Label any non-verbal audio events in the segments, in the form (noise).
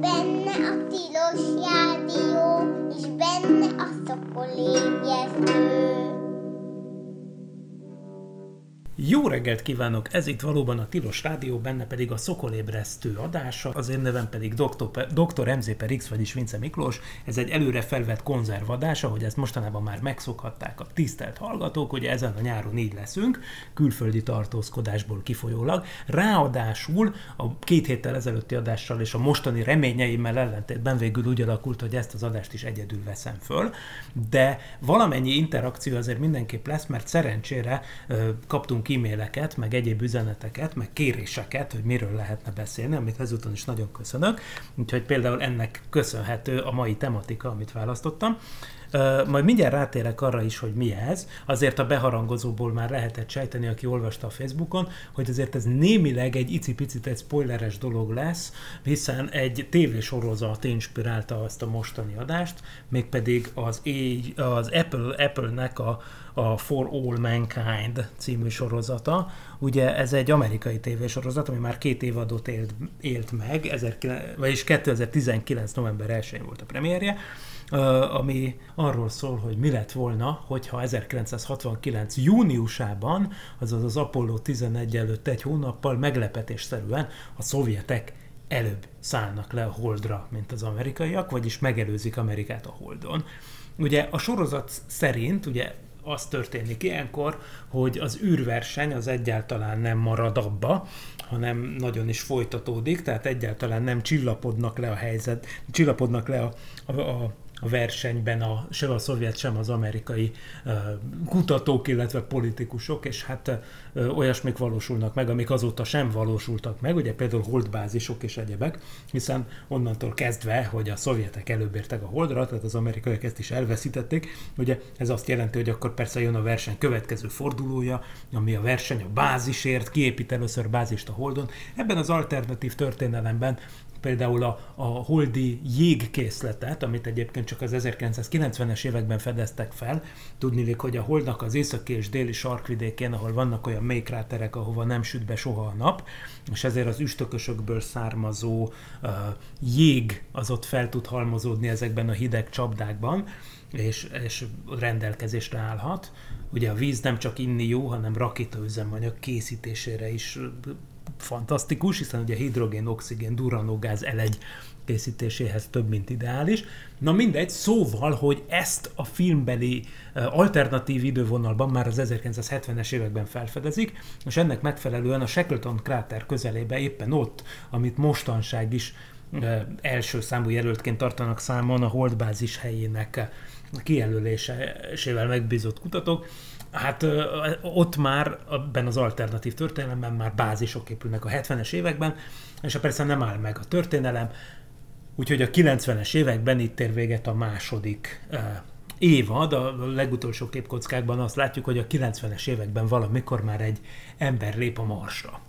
benne a tilos rádió, és benne a szokolébresztő. Jó reggelt kívánok! Ez itt valóban a Tilos Rádió, benne pedig a Szokolébresztő adása. Az én nevem pedig Dr. Dr. MZ per X, vagyis Vince Miklós. Ez egy előre felvett konzervadás, ahogy ezt mostanában már megszokhatták a tisztelt hallgatók, hogy ezen a nyáron így leszünk, külföldi tartózkodásból kifolyólag. Ráadásul a két héttel ezelőtti adással és a mostani reményeimmel ellentétben végül úgy alakult, hogy ezt az adást is egyedül veszem föl, de valamennyi interakció azért mindenképp lesz, mert szerencsére kaptunk e-maileket, meg egyéb üzeneteket, meg kéréseket, hogy miről lehetne beszélni, amit ezúton is nagyon köszönök. Úgyhogy például ennek köszönhető a mai tematika, amit választottam. Majd mindjárt rátérek arra is, hogy mi ez. Azért a beharangozóból már lehetett sejteni, aki olvasta a Facebookon, hogy azért ez némileg egy icipicit egy spoileres dolog lesz, hiszen egy tévésorozat inspirálta azt a mostani adást, mégpedig az, az Apple, Apple-nek a, a For All Mankind című sorozata. Ugye ez egy amerikai tévésorozat, ami már két évadot élt, élt meg, 19, vagyis 2019. november 1-én volt a premierje, ami arról szól, hogy mi lett volna, hogyha 1969. júniusában, azaz az Apollo 11 előtt egy hónappal meglepetésszerűen a szovjetek előbb szállnak le a Holdra, mint az amerikaiak, vagyis megelőzik Amerikát a Holdon. Ugye a sorozat szerint, ugye az történik ilyenkor, hogy az űrverseny az egyáltalán nem marad abba, hanem nagyon is folytatódik, tehát egyáltalán nem csillapodnak le a helyzet, csillapodnak le a, a, a a versenyben a, sem a szovjet, sem az amerikai kutatók, illetve politikusok, és hát uh, olyasmik valósulnak meg, amik azóta sem valósultak meg, ugye például holdbázisok és egyebek, hiszen onnantól kezdve, hogy a szovjetek előbb értek a holdra, tehát az amerikaiak ezt is elveszítették, ugye ez azt jelenti, hogy akkor persze jön a verseny következő fordulója, ami a verseny a bázisért, kiépít először bázist a holdon. Ebben az alternatív történelemben például a, a holdi jégkészletet, amit egyébként csak az 1990-es években fedeztek fel. Tudnilik, hogy a holdnak az északi és déli sarkvidékén, ahol vannak olyan mély kráterek, ahova nem süt be soha a nap, és ezért az üstökösökből származó uh, jég az ott fel tud halmozódni ezekben a hideg csapdákban, és, és rendelkezésre állhat. Ugye a víz nem csak inni jó, hanem rakétaüzemanyag készítésére is fantasztikus, hiszen ugye hidrogén, oxigén, duranógáz elegy készítéséhez több, mint ideális. Na mindegy, szóval, hogy ezt a filmbeli alternatív idővonalban már az 1970-es években felfedezik, és ennek megfelelően a Shackleton kráter közelébe éppen ott, amit mostanság is első számú jelöltként tartanak számon a holdbázis helyének kijelölésével megbízott kutatók, Hát ott már ebben az alternatív történelemben már bázisok épülnek a 70-es években, és persze nem áll meg a történelem, úgyhogy a 90-es években itt ér véget a második évad, a legutolsó képkockákban azt látjuk, hogy a 90-es években valamikor már egy ember lép a Marsra.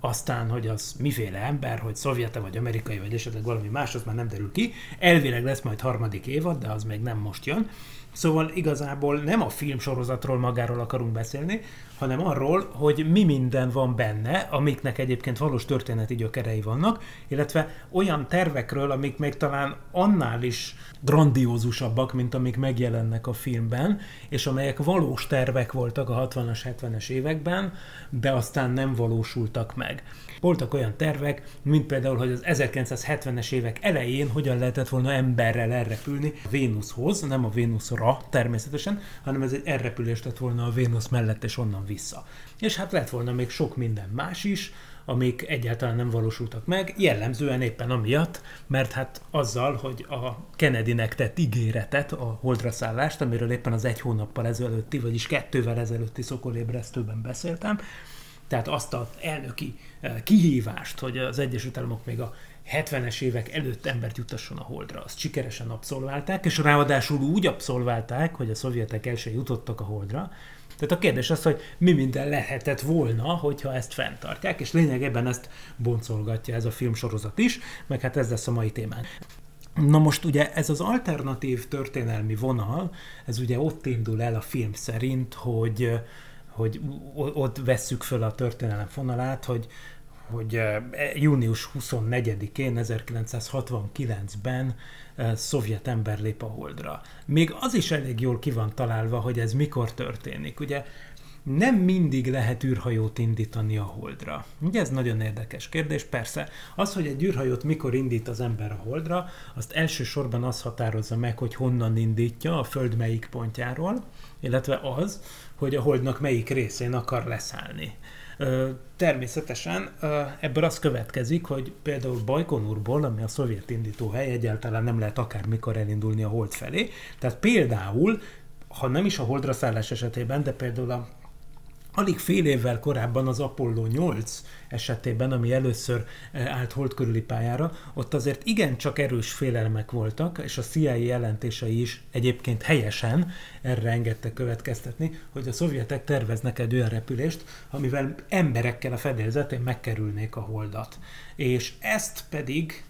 Aztán, hogy az miféle ember, hogy szovjete vagy amerikai, vagy esetleg valami más, az már nem derül ki. Elvileg lesz majd harmadik évad, de az még nem most jön. Szóval igazából nem a filmsorozatról magáról akarunk beszélni, hanem arról, hogy mi minden van benne, amiknek egyébként valós történeti gyökerei vannak, illetve olyan tervekről, amik még talán annál is grandiózusabbak, mint amik megjelennek a filmben, és amelyek valós tervek voltak a 60-as, 70-es években, de aztán nem valósultak meg. Voltak olyan tervek, mint például, hogy az 1970-es évek elején hogyan lehetett volna emberrel elrepülni Vénuszhoz, nem a Vénuszra természetesen, hanem ez egy elrepülés lett volna a Vénusz mellett és onnan vissza. És hát lett volna még sok minden más is, amik egyáltalán nem valósultak meg, jellemzően éppen amiatt, mert hát azzal, hogy a Kennedynek tett ígéretet, a holdra szállást, amiről éppen az egy hónappal ezelőtti, vagyis kettővel ezelőtti szokolébresztőben beszéltem, tehát azt az elnöki eh, kihívást, hogy az Egyesült Államok még a 70-es évek előtt embert jutasson a Holdra. Azt sikeresen abszolválták, és ráadásul úgy abszolválták, hogy a szovjetek el jutottak a Holdra. Tehát a kérdés az, hogy mi minden lehetett volna, hogyha ezt fenntartják, és lényegében ezt boncolgatja ez a filmsorozat is, meg hát ez lesz a mai témánk. Na most ugye ez az alternatív történelmi vonal, ez ugye ott indul el a film szerint, hogy hogy ott vesszük föl a történelem fonalát, hogy hogy június 24-én 1969-ben szovjet ember lép a holdra. Még az is elég jól ki van találva, hogy ez mikor történik. Ugye nem mindig lehet űrhajót indítani a holdra. Ugye ez nagyon érdekes kérdés. Persze, az, hogy egy űrhajót mikor indít az ember a holdra, azt elsősorban az határozza meg, hogy honnan indítja a Föld melyik pontjáról, illetve az, hogy a holdnak melyik részén akar leszállni. Természetesen ebből az következik, hogy például Bajkonurból, ami a szovjet indítóhely, egyáltalán nem lehet akármikor elindulni a hold felé. Tehát például, ha nem is a holdra szállás esetében, de például a Alig fél évvel korábban az Apollo 8 esetében, ami először eh, állt hold körüli pályára, ott azért igencsak erős félelmek voltak, és a CIA jelentései is egyébként helyesen erre engedte következtetni, hogy a szovjetek terveznek egy olyan repülést, amivel emberekkel a fedélzetén megkerülnék a holdat. És ezt pedig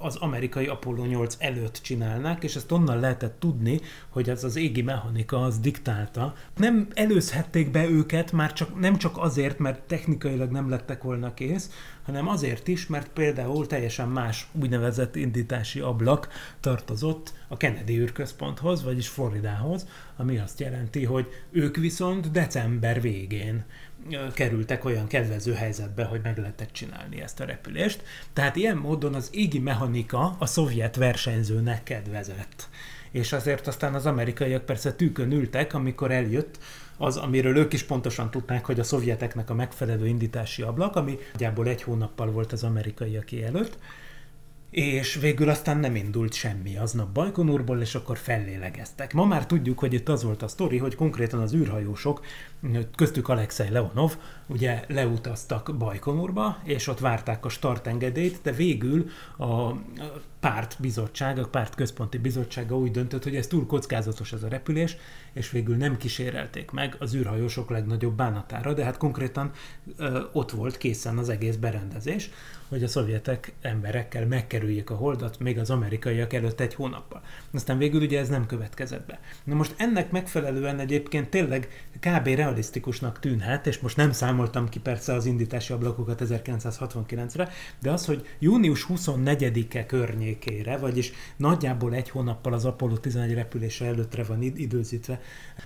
az amerikai Apollo 8 előtt csinálnák, és ezt onnan lehetett tudni, hogy ez az égi mechanika az diktálta. Nem előzhették be őket már csak, nem csak azért, mert technikailag nem lettek volna kész, hanem azért is, mert például teljesen más úgynevezett indítási ablak tartozott a Kennedy űrközponthoz, vagyis Floridához, ami azt jelenti, hogy ők viszont december végén kerültek olyan kedvező helyzetbe, hogy meg lehetett csinálni ezt a repülést. Tehát ilyen módon az égi mechanika a szovjet versenyzőnek kedvezett. És azért aztán az amerikaiak persze tűkön ültek, amikor eljött az, amiről ők is pontosan tudták, hogy a szovjeteknek a megfelelő indítási ablak, ami nagyjából egy hónappal volt az amerikaiak előtt, és végül aztán nem indult semmi aznap Bajkonurból, és akkor fellélegeztek. Ma már tudjuk, hogy itt az volt a sztori, hogy konkrétan az űrhajósok, köztük Alexei Leonov, ugye leutaztak Bajkonurba, és ott várták a startengedélyt, de végül a pártbizottság, a párt központi bizottsága úgy döntött, hogy ez túl kockázatos ez a repülés, és végül nem kísérelték meg az űrhajósok legnagyobb bánatára, de hát konkrétan ö, ott volt készen az egész berendezés, hogy a szovjetek emberekkel megkerüljék a holdat, még az amerikaiak előtt egy hónappal. Aztán végül ugye ez nem következett be. Na most ennek megfelelően egyébként tényleg kb. realisztikusnak tűnhet, és most nem számoltam ki persze az indítási ablakokat 1969-re, de az, hogy június 24-e környékére, vagyis nagyjából egy hónappal az Apollo 11 repülése előttre van időzítve,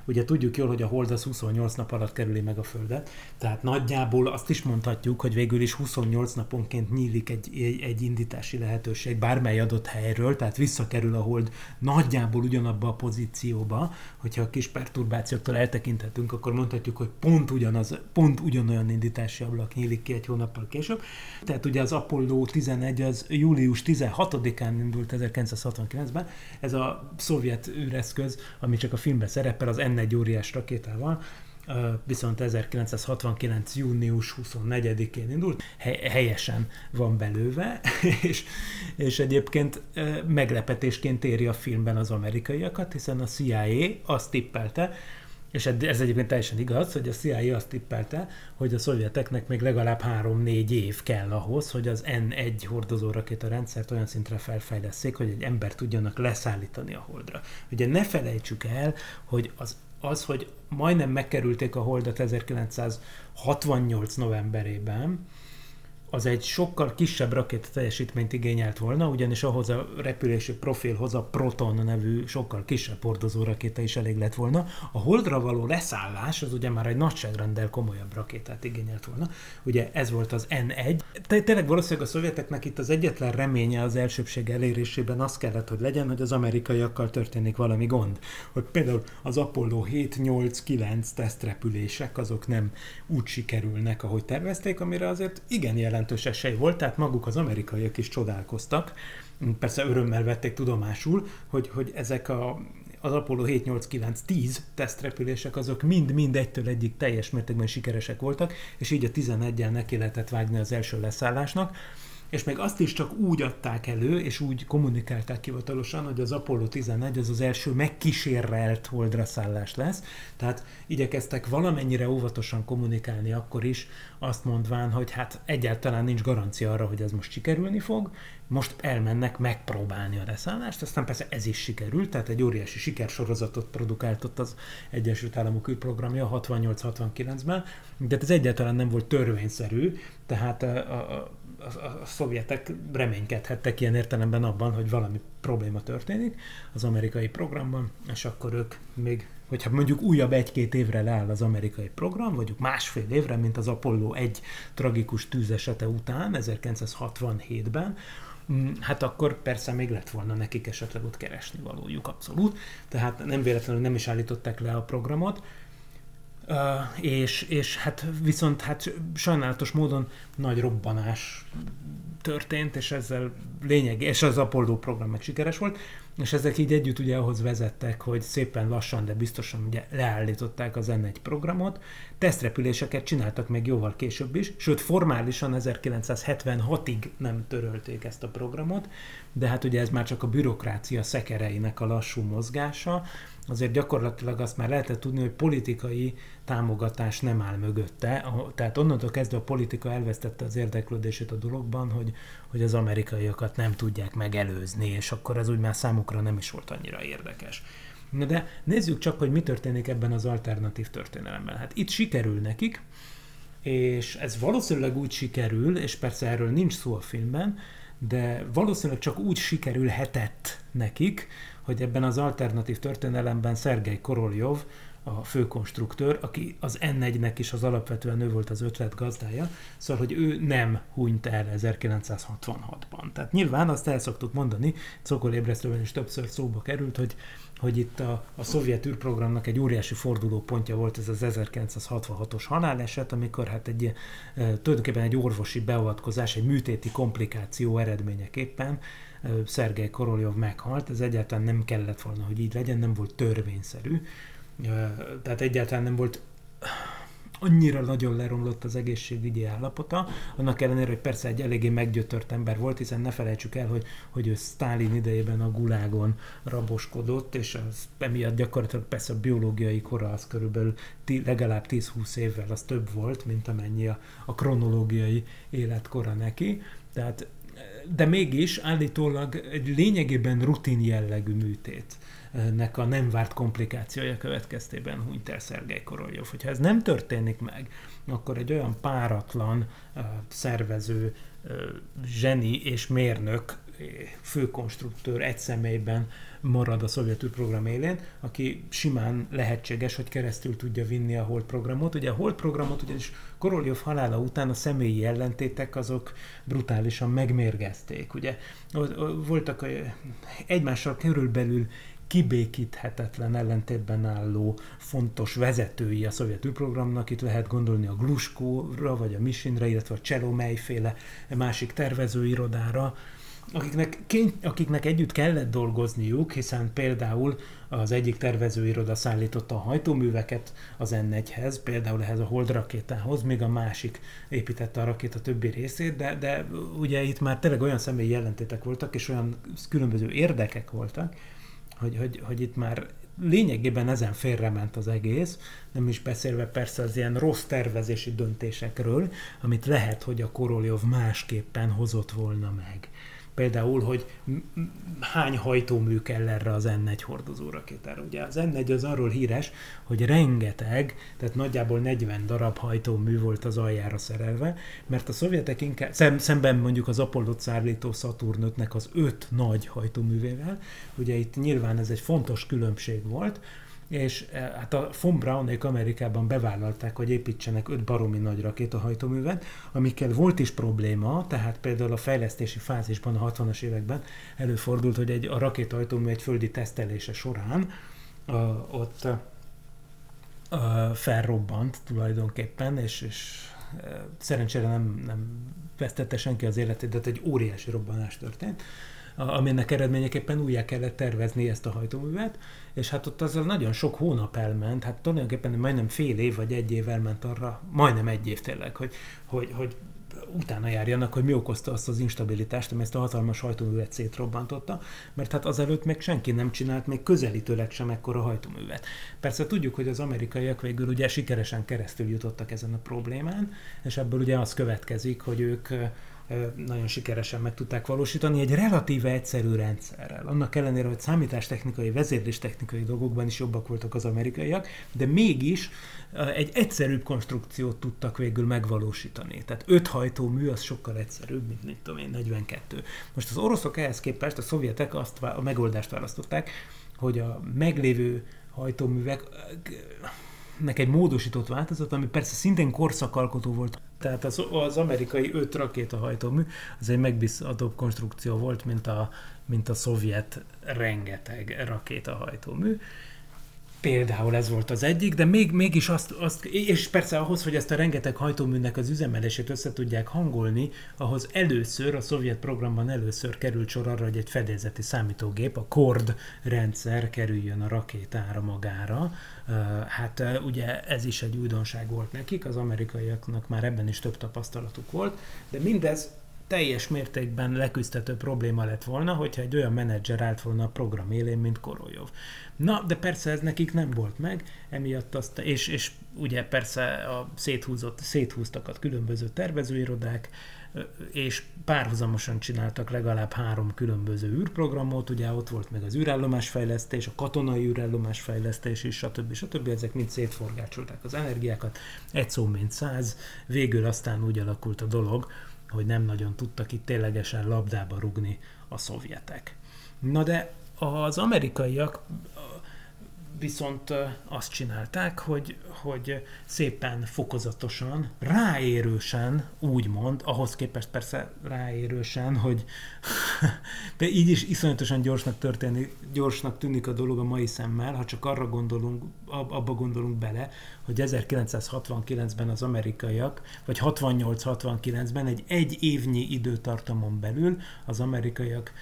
ugye tudjuk jól, hogy a hold az 28 nap alatt kerüli meg a Földet, tehát nagyjából azt is mondhatjuk, hogy végül is 28 naponként nyílik egy, egy, egy indítási lehetőség bármely adott helyről, tehát visszakerül a hold nagyjából ugyanabba a pozícióba, hogyha a kis perturbációktól eltekinthetünk, akkor mondhatjuk, hogy pont, ugyanaz, pont ugyanolyan indítási ablak nyílik ki egy hónappal később. Tehát ugye az Apollo 11 az július 16-án indult 1969-ben, ez a szovjet űreszköz, ami csak a filmben szerepel, az N1 óriás rakétával, viszont 1969. június 24-én indult, helyesen van belőve, (laughs) és, és egyébként meglepetésként éri a filmben az amerikaiakat, hiszen a CIA azt tippelte, és ez egyébként teljesen igaz, hogy a CIA azt tippelte, hogy a szovjeteknek még legalább 3-4 év kell ahhoz, hogy az N1 hordozó rakéta rendszert olyan szintre felfejleszék, hogy egy ember tudjanak leszállítani a holdra. Ugye ne felejtsük el, hogy az az, hogy majdnem megkerülték a holdat 1968 novemberében, az egy sokkal kisebb rakéta teljesítményt igényelt volna, ugyanis ahhoz a repülési profilhoz a Proton nevű sokkal kisebb hordozó rakéta is elég lett volna. A holdra való leszállás az ugye már egy nagyságrendel komolyabb rakétát igényelt volna. Ugye ez volt az N1. Te, tényleg valószínűleg a szovjeteknek itt az egyetlen reménye az elsőbség elérésében az kellett, hogy legyen, hogy az amerikaiakkal történik valami gond. Hogy például az Apollo 7, 8, 9 tesztrepülések azok nem úgy sikerülnek, ahogy tervezték, amire azért igen jelen jelentős esély volt, tehát maguk az amerikaiak is csodálkoztak. Persze örömmel vették tudomásul, hogy, hogy ezek a, az Apollo 7, 8, 9, 10 tesztrepülések azok mind-mind egytől egyik teljes mértékben sikeresek voltak, és így a 11-el neki lehetett vágni az első leszállásnak és még azt is csak úgy adták elő, és úgy kommunikálták hivatalosan, hogy az Apollo 11 az az első megkísérrelt holdra szállás lesz. Tehát igyekeztek valamennyire óvatosan kommunikálni akkor is, azt mondván, hogy hát egyáltalán nincs garancia arra, hogy ez most sikerülni fog, most elmennek megpróbálni a leszállást, aztán persze ez is sikerült, tehát egy óriási sikersorozatot produkált ott az Egyesült Államok űrprogramja 68-69-ben, de ez egyáltalán nem volt törvényszerű, tehát a, a, a, a szovjetek reménykedhettek ilyen értelemben abban, hogy valami probléma történik az amerikai programban, és akkor ők még hogyha mondjuk újabb egy-két évre leáll az amerikai program, vagy másfél évre, mint az Apollo egy tragikus tűzesete után, 1967-ben, mm, hát akkor persze még lett volna nekik esetleg ott keresni valójuk abszolút. Tehát nem véletlenül nem is állították le a programot, Uh, és, és hát viszont hát sajnálatos módon nagy robbanás történt, és ezzel lényeg, és az Apollo program meg sikeres volt, és ezek így együtt ugye ahhoz vezettek, hogy szépen lassan, de biztosan ugye leállították az N1 programot, tesztrepüléseket csináltak meg jóval később is, sőt formálisan 1976-ig nem törölték ezt a programot, de hát ugye ez már csak a bürokrácia szekereinek a lassú mozgása, azért gyakorlatilag azt már lehetett tudni, hogy politikai támogatás nem áll mögötte. Tehát onnantól kezdve a politika elvesztette az érdeklődését a dologban, hogy, hogy az amerikaiakat nem tudják megelőzni, és akkor ez úgy már számukra nem is volt annyira érdekes. Na de nézzük csak, hogy mi történik ebben az alternatív történelemben. Hát itt sikerül nekik, és ez valószínűleg úgy sikerül, és persze erről nincs szó a filmben, de valószínűleg csak úgy sikerülhetett nekik, hogy ebben az alternatív történelemben Szergej Koroljov, a főkonstruktőr, aki az N1-nek is az alapvetően ő volt az ötlet gazdája, szóval, hogy ő nem hunyt el 1966-ban. Tehát nyilván azt el szoktuk mondani, Cokol ébresztőben is többször szóba került, hogy hogy itt a, a szovjet űrprogramnak egy óriási fordulópontja volt ez az 1966-os haláleset, amikor hát egy e, tulajdonképpen egy orvosi beavatkozás, egy műtéti komplikáció eredményeképpen Szergej Koroljov meghalt. Ez egyáltalán nem kellett volna, hogy így legyen, nem volt törvényszerű. Tehát egyáltalán nem volt annyira nagyon leromlott az egészségügyi állapota, annak ellenére, hogy persze egy eléggé meggyötört ember volt, hiszen ne felejtsük el, hogy, hogy ő Stalin idejében a gulágon raboskodott, és az emiatt gyakorlatilag persze a biológiai kora az körülbelül tí, legalább 10-20 évvel az több volt, mint amennyi a, a kronológiai életkora neki. Tehát de mégis állítólag egy lényegében rutin jellegű műtét nek a nem várt komplikációja következtében hunyt el Szergej Koroljov. Hogyha ez nem történik meg, akkor egy olyan páratlan szervező, zseni és mérnök főkonstruktőr egy személyben marad a szovjet program élén, aki simán lehetséges, hogy keresztül tudja vinni a Hold programot. Ugye a Hold programot ugyanis Koroljov halála után a személyi ellentétek azok brutálisan megmérgezték. Ugye voltak egymással körülbelül kibékíthetetlen ellentétben álló fontos vezetői a szovjet űrprogramnak. Itt lehet gondolni a Gluskóra, vagy a Misinre, illetve a Cselomely féle másik tervezőirodára, akiknek, akiknek együtt kellett dolgozniuk, hiszen például az egyik tervezőiroda szállította a hajtóműveket az N1-hez, például ehhez a Hold rakétához, még a másik építette a rakéta többi részét, de, de ugye itt már tényleg olyan személyi jelentétek voltak, és olyan különböző érdekek voltak, hogy, hogy, hogy itt már lényegében ezen félrement az egész, nem is beszélve persze az ilyen rossz tervezési döntésekről, amit lehet, hogy a Koroljov másképpen hozott volna meg. Például, hogy hány hajtómű kell erre az N1 hordozó rakétára. Ugye az N1 az arról híres, hogy rengeteg, tehát nagyjából 40 darab hajtómű volt az aljára szerelve, mert a szovjetek inkább, szem, szemben mondjuk az apollo szállító Saturn az öt nagy hajtóművével, ugye itt nyilván ez egy fontos különbség volt, és eh, hát a von Braunék Amerikában bevállalták, hogy építsenek öt baromi nagy rakétahajtóművet, amikkel volt is probléma, tehát például a fejlesztési fázisban a 60-as években előfordult, hogy egy, a rakétahajtómű egy földi tesztelése során a, ott a, felrobbant tulajdonképpen, és, és eh, szerencsére nem, nem vesztette senki az életét, de egy óriási robbanás történt aminek eredményeképpen újjá kellett tervezni ezt a hajtóművet, és hát ott azzal nagyon sok hónap elment, hát tulajdonképpen majdnem fél év vagy egy év elment arra, majdnem egy év tényleg, hogy, hogy, hogy utána járjanak, hogy mi okozta azt az instabilitást, ami ezt a hatalmas hajtóművet szétrobbantotta, mert hát azelőtt még senki nem csinált még közelítőleg sem ekkora hajtóművet. Persze tudjuk, hogy az amerikaiak végül ugye sikeresen keresztül jutottak ezen a problémán, és ebből ugye az következik, hogy ők nagyon sikeresen meg tudták valósítani egy relatíve egyszerű rendszerrel. Annak ellenére, hogy számítástechnikai, vezérléstechnikai dolgokban is jobbak voltak az amerikaiak, de mégis egy egyszerűbb konstrukciót tudtak végül megvalósítani. Tehát öt hajtómű az sokkal egyszerűbb, mint, mint tudom én, 42. Most az oroszok ehhez képest, a szovjetek azt a megoldást választották, hogy a meglévő hajtóművek nek egy módosított változat, ami persze szintén korszakalkotó volt. Tehát az, az amerikai öt rakétahajtómű az egy megbízhatóbb konstrukció volt, mint a, mint a szovjet rengeteg rakétahajtómű. Például ez volt az egyik, de még, mégis azt, azt, és persze ahhoz, hogy ezt a rengeteg hajtóműnek az üzemelését össze tudják hangolni, ahhoz először, a szovjet programban először került sor arra, hogy egy fedélzeti számítógép, a KORD rendszer kerüljön a rakétára magára. Hát ugye ez is egy újdonság volt nekik, az amerikaiaknak már ebben is több tapasztalatuk volt, de mindez teljes mértékben leküzdhető probléma lett volna, hogyha egy olyan menedzser állt volna a program élén, mint Korolyov. Na, de persze ez nekik nem volt meg, emiatt azt, és, és ugye persze a széthúzott, széthúztak a különböző tervezőirodák, és párhuzamosan csináltak legalább három különböző űrprogramot, ugye ott volt meg az űrállomásfejlesztés, a katonai űrállomásfejlesztés is, stb. stb. Ezek mind szétforgácsolták az energiákat, egy szó mint száz, végül aztán úgy alakult a dolog, hogy nem nagyon tudtak itt ténylegesen labdába rugni a szovjetek. Na de az amerikaiak viszont azt csinálták, hogy, hogy szépen fokozatosan, ráérősen, úgymond, ahhoz képest persze ráérősen, hogy (laughs) de így is iszonyatosan gyorsnak történik, gyorsnak tűnik a dolog a mai szemmel, ha csak arra gondolunk, abba gondolunk bele, hogy 1969-ben az amerikaiak, vagy 68-69-ben egy egy évnyi időtartamon belül az amerikaiak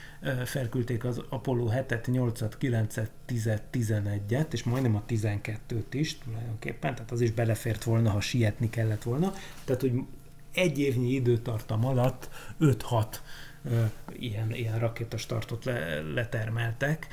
felküldték az Apollo 7-et, 8-at, 9-et, 10-et, 11-et, és majdnem a 12-t is tulajdonképpen, tehát az is belefért volna, ha sietni kellett volna. Tehát, hogy egy évnyi időtartam alatt 5-6 ilyen, ilyen rakétastartot le, letermeltek,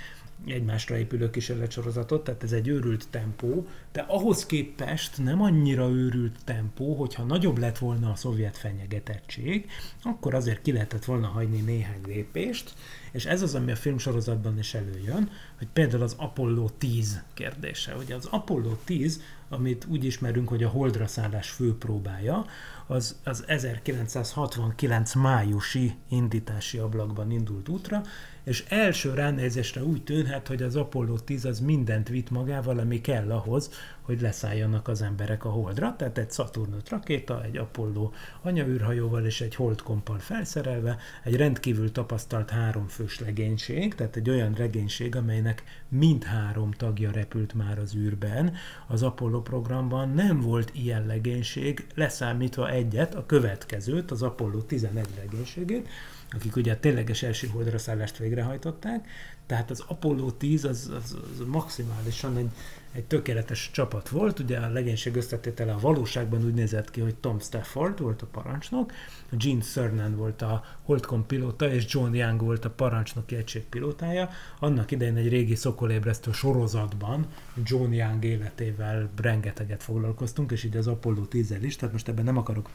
egymásra épülő kísérletsorozatot, tehát ez egy őrült tempó, de ahhoz képest nem annyira őrült tempó, hogyha nagyobb lett volna a szovjet fenyegetettség, akkor azért ki lehetett volna hagyni néhány lépést, és ez az, ami a filmsorozatban is előjön, hogy például az Apollo 10 kérdése. Ugye az Apollo 10, amit úgy ismerünk, hogy a holdra szállás főpróbája, az, az 1969 májusi indítási ablakban indult útra, és első ránézésre úgy tűnhet, hogy az Apollo 10 az mindent vitt magával, ami kell ahhoz, hogy leszálljanak az emberek a Holdra, tehát egy Saturn 5 rakéta, egy Apollo anyaűrhajóval és egy holdkompal felszerelve, egy rendkívül tapasztalt háromfős legénység, tehát egy olyan legénység, amelynek mindhárom tagja repült már az űrben. Az Apollo programban nem volt ilyen legénység, leszámítva egyet, a következőt, az Apollo 11 legénységét, akik ugye a tényleges első holdra szállást végrehajtották, tehát az Apollo 10 az, az, az maximálisan egy, egy tökéletes csapat volt, ugye a legénység összetétele a valóságban úgy nézett ki, hogy Tom Stafford volt a parancsnok, Gene Cernan volt a Holdcom pilóta, és John Young volt a parancsnoki egység pilótája. Annak idején egy régi szokolébresztő sorozatban John Young életével rengeteget foglalkoztunk, és így az Apollo 10 is, tehát most ebben nem akarok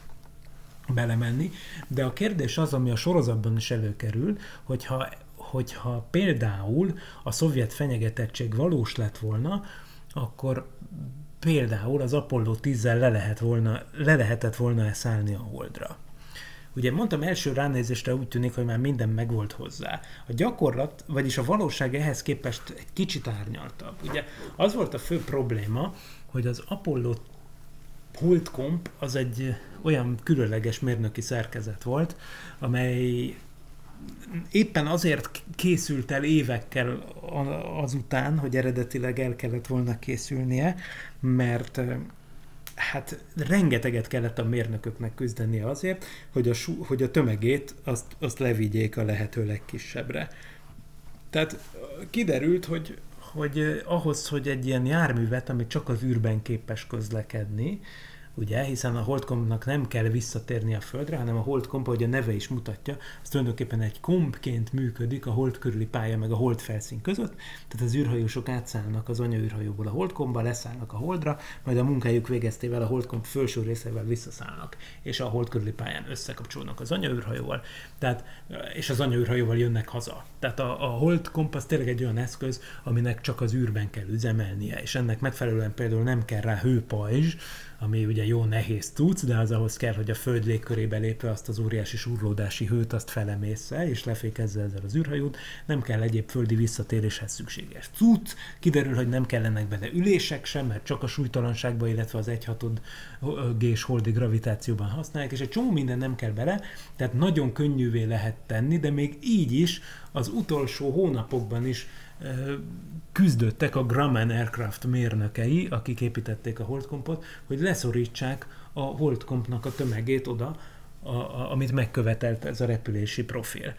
belemenni, de a kérdés az, ami a sorozatban is előkerül, hogyha, hogyha például a szovjet fenyegetettség valós lett volna, akkor például az Apollo 10-zel le, lehet volna, le lehetett volna szállni a Holdra. Ugye mondtam, első ránézésre úgy tűnik, hogy már minden megvolt hozzá. A gyakorlat, vagyis a valóság ehhez képest egy kicsit árnyaltabb. Ugye az volt a fő probléma, hogy az Apollo Holdkomp az egy olyan különleges mérnöki szerkezet volt, amely éppen azért készült el évekkel azután, hogy eredetileg el kellett volna készülnie, mert hát rengeteget kellett a mérnököknek küzdenie azért, hogy a, hogy a tömegét azt, azt levigyék a lehető legkisebbre. Tehát kiderült, hogy, hogy ahhoz, hogy egy ilyen járművet, ami csak az űrben képes közlekedni, ugye, hiszen a holdkompnak nem kell visszatérni a Földre, hanem a holdkomp, ahogy a neve is mutatja, az tulajdonképpen egy kompként működik a hold körüli pálya meg a hold felszín között, tehát az űrhajósok átszállnak az anyaűrhajóból a holdkomba, leszállnak a holdra, majd a munkájuk végeztével a holdkomp felső részével visszaszállnak, és a hold körüli pályán összekapcsolnak az anyaűrhajóval, tehát, és az anyaűrhajóval jönnek haza. Tehát a, a holdkomp az tényleg egy olyan eszköz, aminek csak az űrben kell üzemelnie, és ennek megfelelően például nem kell rá hőpajzs, ami ugye jó nehéz tudsz, de az ahhoz kell, hogy a föld légkörébe lépve azt az óriási surlódási hőt azt felemészze, és lefékezze ezzel az űrhajót, nem kell egyéb földi visszatéréshez szükséges cucc, kiderül, hogy nem kellenek benne ülések sem, mert csak a súlytalanságban, illetve az egyhatod G-s holdi gravitációban használják, és egy csomó minden nem kell bele, tehát nagyon könnyűvé lehet tenni, de még így is az utolsó hónapokban is küzdöttek a Grumman Aircraft mérnökei, akik építették a holdkompot, hogy leszorítsák a holdkompnak a tömegét oda, a, a, amit megkövetelt ez a repülési profil.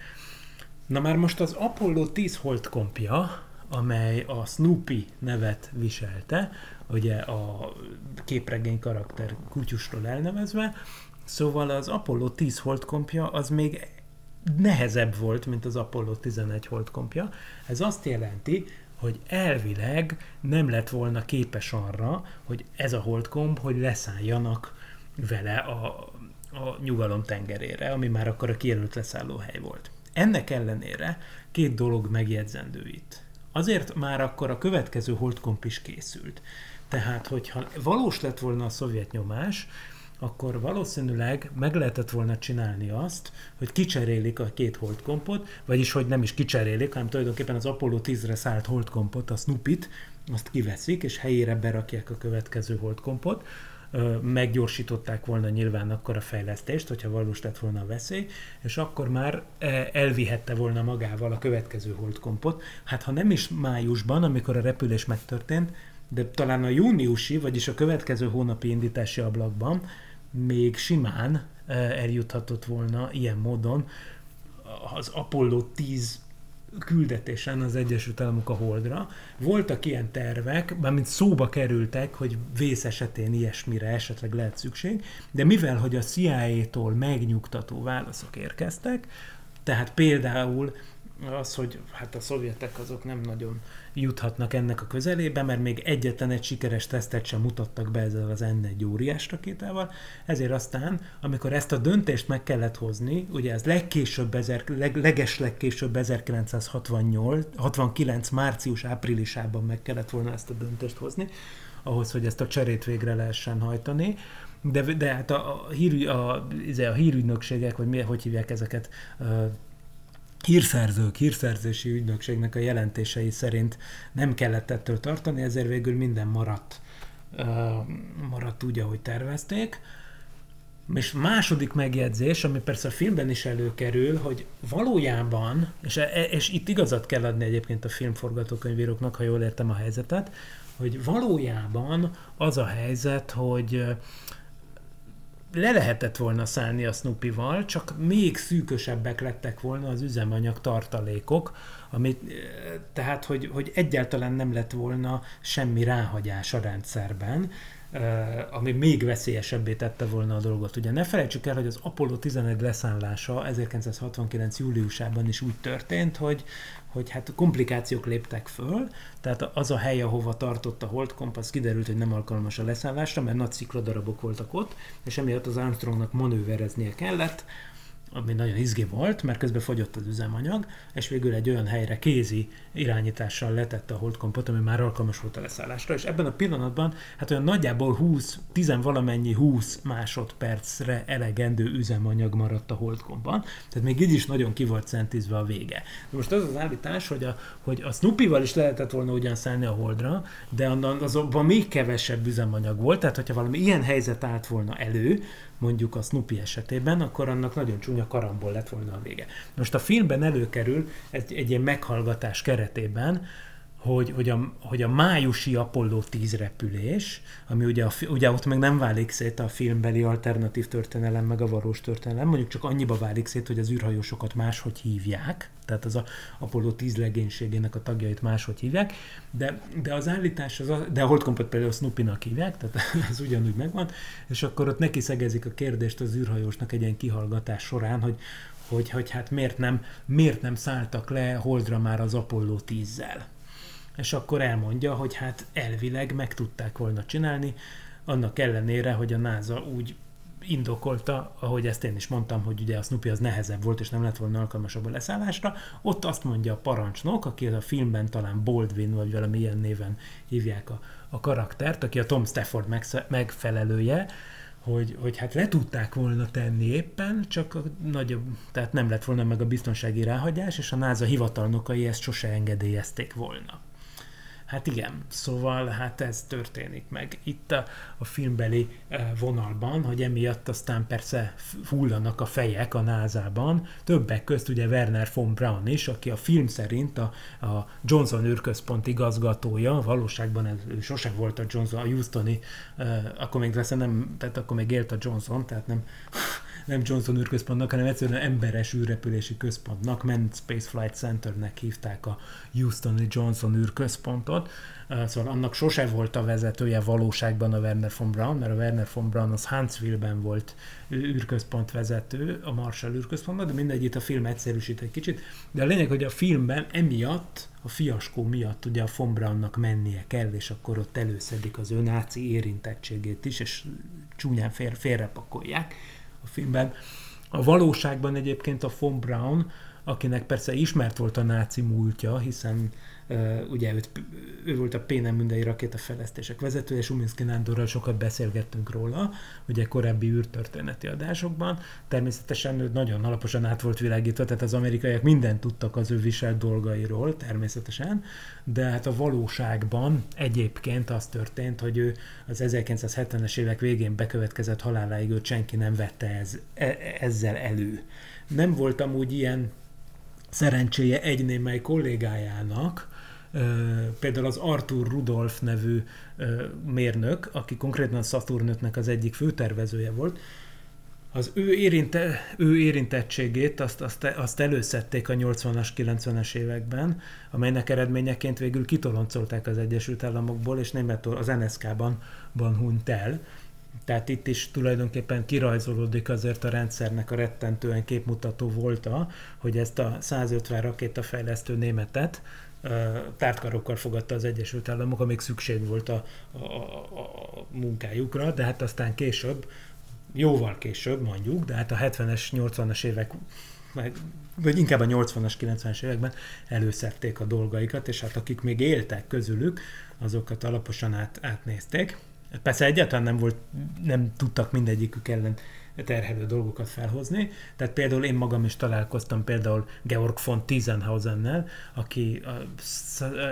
Na már most az Apollo 10 holdkompja, amely a Snoopy nevet viselte, ugye a képregény karakter kutyustól elnevezve, szóval az Apollo 10 holdkompja az még nehezebb volt, mint az Apollo 11 holdkompja. Ez azt jelenti, hogy elvileg nem lett volna képes arra, hogy ez a holdkomp, hogy leszálljanak vele a, a nyugalom tengerére, ami már akkor a kijelölt leszállóhely volt. Ennek ellenére két dolog megjegyzendő itt. Azért már akkor a következő holdkomp is készült. Tehát, hogyha valós lett volna a szovjet nyomás, akkor valószínűleg meg lehetett volna csinálni azt, hogy kicserélik a két holdkompot, vagyis hogy nem is kicserélik, hanem tulajdonképpen az Apollo 10-re szállt holdkompot, a Snoopit, azt kiveszik, és helyére berakják a következő holdkompot, meggyorsították volna nyilván akkor a fejlesztést, hogyha valós lett volna a veszély, és akkor már e, elvihette volna magával a következő holdkompot. Hát ha nem is májusban, amikor a repülés megtörtént, de talán a júniusi, vagyis a következő hónapi indítási ablakban még simán eljuthatott volna ilyen módon az Apollo 10 küldetésen az Egyesült Államok a Holdra. Voltak ilyen tervek, mármint szóba kerültek, hogy vész esetén ilyesmire esetleg lehet szükség, de mivel, hogy a CIA-tól megnyugtató válaszok érkeztek, tehát például az, hogy hát a szovjetek azok nem nagyon juthatnak ennek a közelébe, mert még egyetlen egy sikeres tesztet sem mutattak be ezzel az N1 óriás rakétával, ezért aztán, amikor ezt a döntést meg kellett hozni, ugye ez legkésőbb, ezer, leg, leges legkésőbb 1969 március-áprilisában meg kellett volna ezt a döntést hozni, ahhoz, hogy ezt a cserét végre lehessen hajtani, de, de hát a, a, hír, a, izé, a hírügynökségek, vagy mi, hogy hívják ezeket, hírszerzők, hírszerzési ügynökségnek a jelentései szerint nem kellett ettől tartani, ezért végül minden maradt, maradt úgy, ahogy tervezték. És második megjegyzés, ami persze a filmben is előkerül, hogy valójában, és, e, és itt igazat kell adni egyébként a filmforgatókönyvíróknak, ha jól értem a helyzetet, hogy valójában az a helyzet, hogy le lehetett volna szállni a Snoopy-val, csak még szűkösebbek lettek volna az üzemanyag tartalékok, amit, eh, tehát hogy, hogy egyáltalán nem lett volna semmi ráhagyás a rendszerben, eh, ami még veszélyesebbé tette volna a dolgot. Ugye ne felejtsük el, hogy az Apollo 11 leszállása 1969. júliusában is úgy történt, hogy, hogy hát komplikációk léptek föl, tehát az a hely, ahova tartott a Hold Compass, kiderült, hogy nem alkalmas a leszállásra, mert nagy szikladarabok voltak ott, és emiatt az Armstrongnak manővereznie kellett, ami nagyon izgi volt, mert közben fogyott az üzemanyag, és végül egy olyan helyre kézi irányítással letette a holdkompot, ami már alkalmas volt a leszállásra, és ebben a pillanatban hát olyan nagyjából 20, 10 valamennyi 20 másodpercre elegendő üzemanyag maradt a holdkompban, tehát még így is nagyon ki volt szentizve a vége. De most az az állítás, hogy a, hogy a Snoopy-val is lehetett volna ugyan szállni a holdra, de azonban még kevesebb üzemanyag volt, tehát hogyha valami ilyen helyzet állt volna elő, mondjuk a Snoopy esetében, akkor annak nagyon csúnya karambol lett volna a vége. Most a filmben előkerül egy, egy ilyen meghallgatás keretében, hogy, hogy, a, hogy a májusi Apollo 10 repülés, ami ugye, a, ugye ott meg nem válik szét a filmbeli alternatív történelem, meg a valós történelem, mondjuk csak annyiba válik szét, hogy az űrhajósokat máshogy hívják, tehát az a Apollo 10 legénységének a tagjait máshogy hívják, de, de az állítás, az a, de a Holdkompot például Snoopy-nak hívják, tehát (laughs) ez ugyanúgy megvan, és akkor ott neki szegezik a kérdést az űrhajósnak egy ilyen kihallgatás során, hogy, hogy, hogy hát miért nem, miért nem szálltak le Holdra már az Apollo 10-zel és akkor elmondja, hogy hát elvileg meg tudták volna csinálni, annak ellenére, hogy a NASA úgy indokolta, ahogy ezt én is mondtam, hogy ugye a Snoopy az nehezebb volt, és nem lett volna alkalmasabb a leszállásra. Ott azt mondja a parancsnok, aki a filmben talán Baldwin, vagy valami ilyen néven hívják a, a karaktert, aki a Tom Stafford megfelelője, hogy, hogy hát le tudták volna tenni éppen, csak a nagyobb, tehát nem lett volna meg a biztonsági ráhagyás, és a NASA hivatalnokai ezt sose engedélyezték volna. Hát igen, szóval hát ez történik meg itt a, a filmbeli eh, vonalban, hogy emiatt aztán persze hullanak a fejek a názában, többek közt ugye Werner von Braun is, aki a film szerint a, a Johnson űrközpont igazgatója, valóságban ez, ő sose volt a Johnson, a Houstoni, uh, akkor még nem, tehát akkor még élt a Johnson, tehát nem nem Johnson űrközpontnak, hanem egyszerűen emberes űrrepülési központnak, Manned Space Flight Centernek hívták a Houstoni Johnson űrközpontot. Szóval annak sose volt a vezetője valóságban a Werner von Braun, mert a Werner von Braun az Huntsville-ben volt űrközpont vezető, a Marshall űrközpontban, de mindegy, itt a film egyszerűsít egy kicsit. De a lényeg, hogy a filmben emiatt, a fiaskó miatt ugye a von Braunnak mennie kell, és akkor ott előszedik az ő náci érintettségét is, és csúnyán fél, félrepakolják a filmben. A valóságban egyébként a von Braun, akinek persze ismert volt a náci múltja, hiszen ugye őt, ő volt a Pénemündei rakétafejlesztések vezetője, és Uminski Nándorral sokat beszélgettünk róla, ugye korábbi űrtörténeti adásokban. Természetesen ő nagyon alaposan át volt világítva, tehát az amerikaiak mindent tudtak az ő viselt dolgairól, természetesen, de hát a valóságban egyébként az történt, hogy ő az 1970-es évek végén bekövetkezett haláláig őt senki nem vette ez, e, ezzel elő. Nem voltam úgy ilyen szerencséje egy némely kollégájának, például az Arthur Rudolf nevű mérnök, aki konkrétan a Saturn az egyik főtervezője volt, az ő, érinte, ő érintettségét azt, azt, azt előszedték a 80-as, 90-es években, amelynek eredményeként végül kitoloncolták az Egyesült Államokból, és Németország az NSK-ban ban hunyt el. Tehát itt is tulajdonképpen kirajzolódik azért a rendszernek a rettentően képmutató volta, hogy ezt a 150 rakétafejlesztő németet tártkarokkal fogadta az Egyesült Államok, amíg szükség volt a, a, a munkájukra, de hát aztán később, jóval később mondjuk, de hát a 70-es, 80-as évek vagy inkább a 80-as, 90-es években előszedték a dolgaikat, és hát akik még éltek közülük, azokat alaposan át, átnézték. Persze egyáltalán nem volt, nem tudtak mindegyikük ellen terhelő dolgokat felhozni. Tehát például én magam is találkoztam például Georg von Tiesenhausennel, aki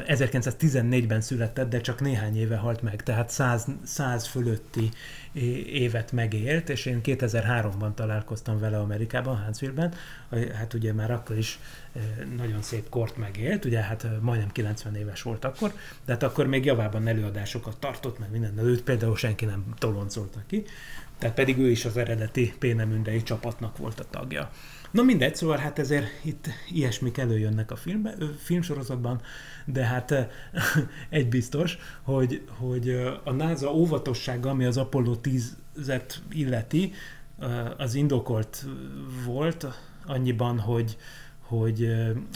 1914-ben született, de csak néhány éve halt meg, tehát 100, 100 fölötti évet megélt, és én 2003-ban találkoztam vele Amerikában, Huntsville-ben, hát ugye már akkor is nagyon szép kort megélt, ugye hát majdnem 90 éves volt akkor, de hát akkor még javában előadásokat tartott, mert minden, őt például senki nem toloncolta ki, tehát pedig ő is az eredeti Pénemündei csapatnak volt a tagja. Na mindegy, szóval hát ezért itt ilyesmik előjönnek a filmbe, filmsorozatban, de hát (laughs) egy biztos, hogy, hogy a NASA óvatossága, ami az Apollo 10-et illeti, az indokolt volt annyiban, hogy, hogy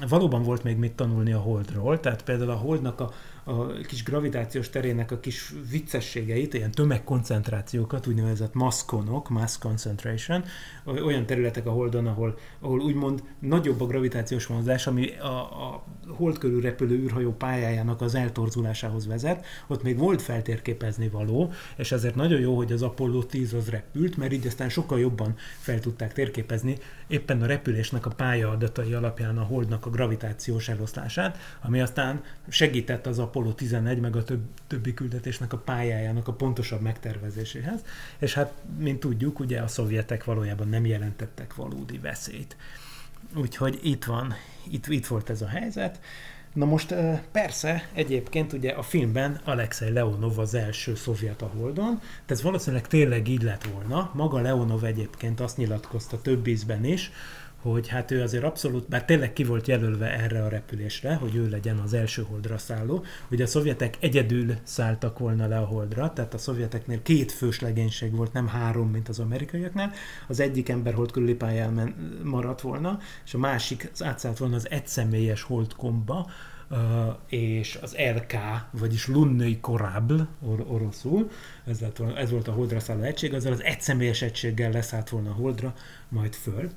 valóban volt még mit tanulni a Holdról, tehát például a Holdnak a a kis gravitációs terének a kis viccességeit, ilyen tömegkoncentrációkat, úgynevezett maszkonok, mass concentration, olyan területek a Holdon, ahol, ahol úgymond nagyobb a gravitációs vonzás, ami a, a Hold körül repülő űrhajó pályájának az eltorzulásához vezet, ott még volt feltérképezni való, és ezért nagyon jó, hogy az Apollo 10 az repült, mert így aztán sokkal jobban fel tudták térképezni éppen a repülésnek a pályaadatai alapján a Holdnak a gravitációs eloszlását, ami aztán segített az Apollo 11 meg a több, többi küldetésnek a pályájának a pontosabb megtervezéséhez, és hát, mint tudjuk, ugye a szovjetek valójában nem jelentettek valódi veszélyt. Úgyhogy itt van, itt, itt volt ez a helyzet, Na most persze, egyébként ugye a filmben Alexei Leonov az első szovjet a Holdon, de ez valószínűleg tényleg így lett volna. Maga Leonov egyébként azt nyilatkozta több ízben is, hogy hát ő azért abszolút, bár tényleg ki volt jelölve erre a repülésre, hogy ő legyen az első holdra szálló. Ugye a szovjetek egyedül szálltak volna le a holdra, tehát a szovjeteknél két fős legénység volt, nem három, mint az amerikaiaknál. Az egyik ember hold körüli pályán maradt volna, és a másik átszállt volna az egyszemélyes holdkomba, és az LK, vagyis Lunnői Korabl or- oroszul, ez, lett volna, ez volt a holdra szálló egység, azzal az egyszemélyes egységgel leszállt volna a holdra, majd föl.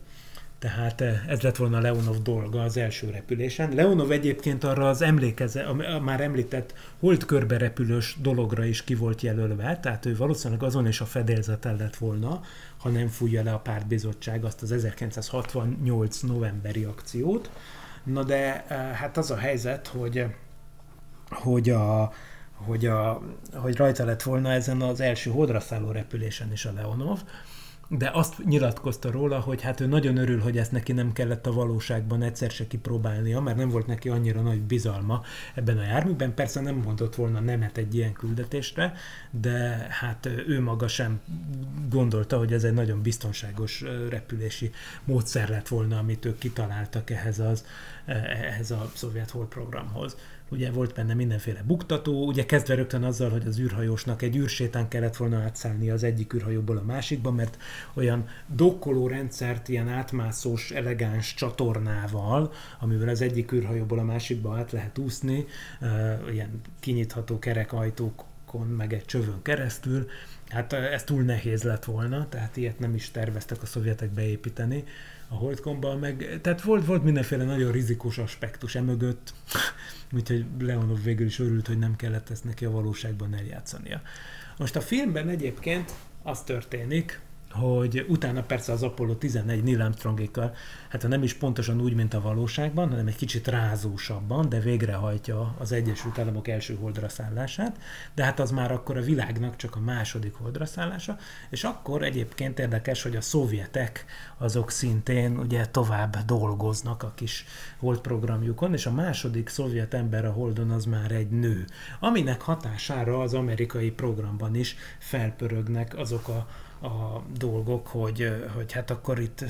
Tehát eh, ez lett volna Leonov dolga az első repülésen. Leonov egyébként arra az emlékeze, a már említett holdkörbe repülős dologra is ki volt jelölve, tehát ő valószínűleg azon is a fedélzeten lett volna, ha nem fújja le a pártbizottság azt az 1968 novemberi akciót. Na de eh, hát az a helyzet, hogy, hogy a, hogy, a, hogy rajta lett volna ezen az első holdra szálló repülésen is a Leonov, de azt nyilatkozta róla, hogy hát ő nagyon örül, hogy ezt neki nem kellett a valóságban egyszer se kipróbálnia, mert nem volt neki annyira nagy bizalma ebben a járműben. Persze nem mondott volna nemet egy ilyen küldetésre, de hát ő maga sem gondolta, hogy ez egy nagyon biztonságos repülési módszer lett volna, amit ők kitaláltak ehhez, az, ehhez a szovjet hold programhoz ugye volt benne mindenféle buktató, ugye kezdve rögtön azzal, hogy az űrhajósnak egy űrsétán kellett volna átszállni az egyik űrhajóból a másikba, mert olyan dokkoló rendszert, ilyen átmászós, elegáns csatornával, amivel az egyik űrhajóból a másikba át lehet úszni, ilyen kinyitható kerekajtókon, meg egy csövön keresztül, hát ez túl nehéz lett volna, tehát ilyet nem is terveztek a szovjetek beépíteni a holdkomban, meg, tehát volt, volt mindenféle nagyon rizikós aspektus emögött, (laughs) úgyhogy Leonov végül is örült, hogy nem kellett ezt neki a valóságban eljátszania. Most a filmben egyébként az történik, hogy utána persze az Apollo 11 Neil Armstrongékkal, hát nem is pontosan úgy, mint a valóságban, hanem egy kicsit rázósabban, de végrehajtja az Egyesült Államok első holdra szállását, de hát az már akkor a világnak csak a második holdra szállása, és akkor egyébként érdekes, hogy a szovjetek azok szintén ugye tovább dolgoznak a kis holdprogramjukon, és a második szovjet ember a holdon az már egy nő, aminek hatására az amerikai programban is felpörögnek azok a a dolgok, hogy, hogy hát akkor itt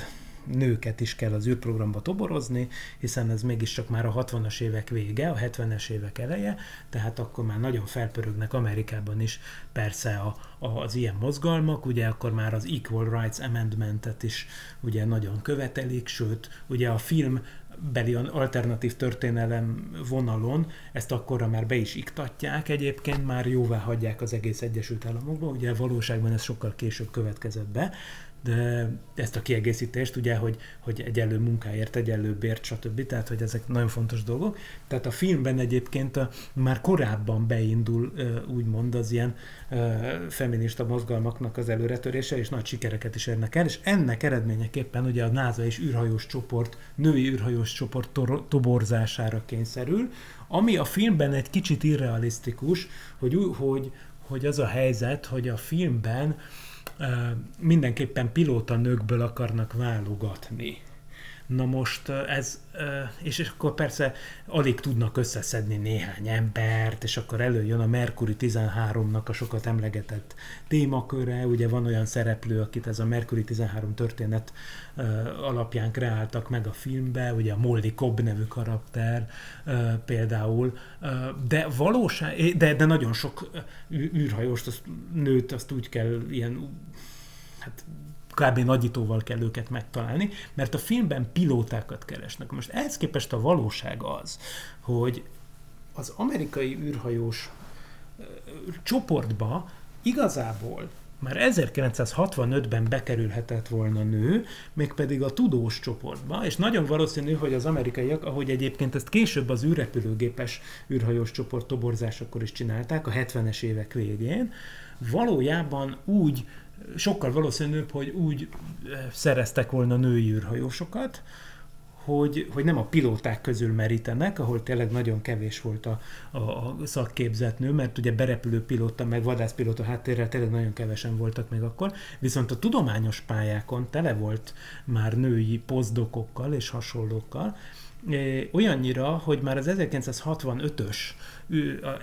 nőket is kell az űrprogramba toborozni, hiszen ez mégiscsak már a 60-as évek vége, a 70-es évek eleje, tehát akkor már nagyon felpörögnek Amerikában is persze a, a, az ilyen mozgalmak, ugye akkor már az Equal Rights Amendmentet is ugye nagyon követelik, sőt, ugye a film beli alternatív történelem vonalon, ezt akkorra már be is iktatják, egyébként már jóvá hagyják az egész Egyesült Államokban, ugye valóságban ez sokkal később következett be, de ezt a kiegészítést, ugye, hogy, hogy egyenlő munkáért, egyenlő bért, stb. Tehát, hogy ezek nagyon fontos dolgok. Tehát a filmben egyébként a, már korábban beindul úgymond az ilyen feminista mozgalmaknak az előretörése, és nagy sikereket is érnek el, és ennek eredményeképpen ugye a NASA és űrhajós csoport, női űrhajós csoport tor- toborzására kényszerül, ami a filmben egy kicsit irrealisztikus, hogy, hogy, hogy az a helyzet, hogy a filmben mindenképpen pilóta nőkből akarnak válogatni. Na most ez, és akkor persze alig tudnak összeszedni néhány embert, és akkor előjön a Mercury 13-nak a sokat emlegetett témaköre, ugye van olyan szereplő, akit ez a Mercury 13 történet alapján kreáltak meg a filmbe, ugye a Molly Cobb nevű karakter például, de valóság, de, de nagyon sok űrhajóst, azt, nőt azt úgy kell ilyen hát kb. nagyítóval kell őket megtalálni, mert a filmben pilótákat keresnek. Most ehhez képest a valóság az, hogy az amerikai űrhajós csoportba igazából már 1965-ben bekerülhetett volna nő, mégpedig a tudós csoportba, és nagyon valószínű, hogy az amerikaiak, ahogy egyébként ezt később az űrrepülőgépes űrhajós csoport toborzásakor is csinálták, a 70-es évek végén, valójában úgy sokkal valószínűbb, hogy úgy eh, szereztek volna női űrhajósokat, hogy, hogy nem a pilóták közül merítenek, ahol tényleg nagyon kevés volt a, a, a szakképzett nő, mert ugye berepülő pilóta, meg vadászpilóta háttérrel tényleg nagyon kevesen voltak még akkor, viszont a tudományos pályákon tele volt már női poszdokokkal és hasonlókkal, olyannyira, hogy már az 1965-ös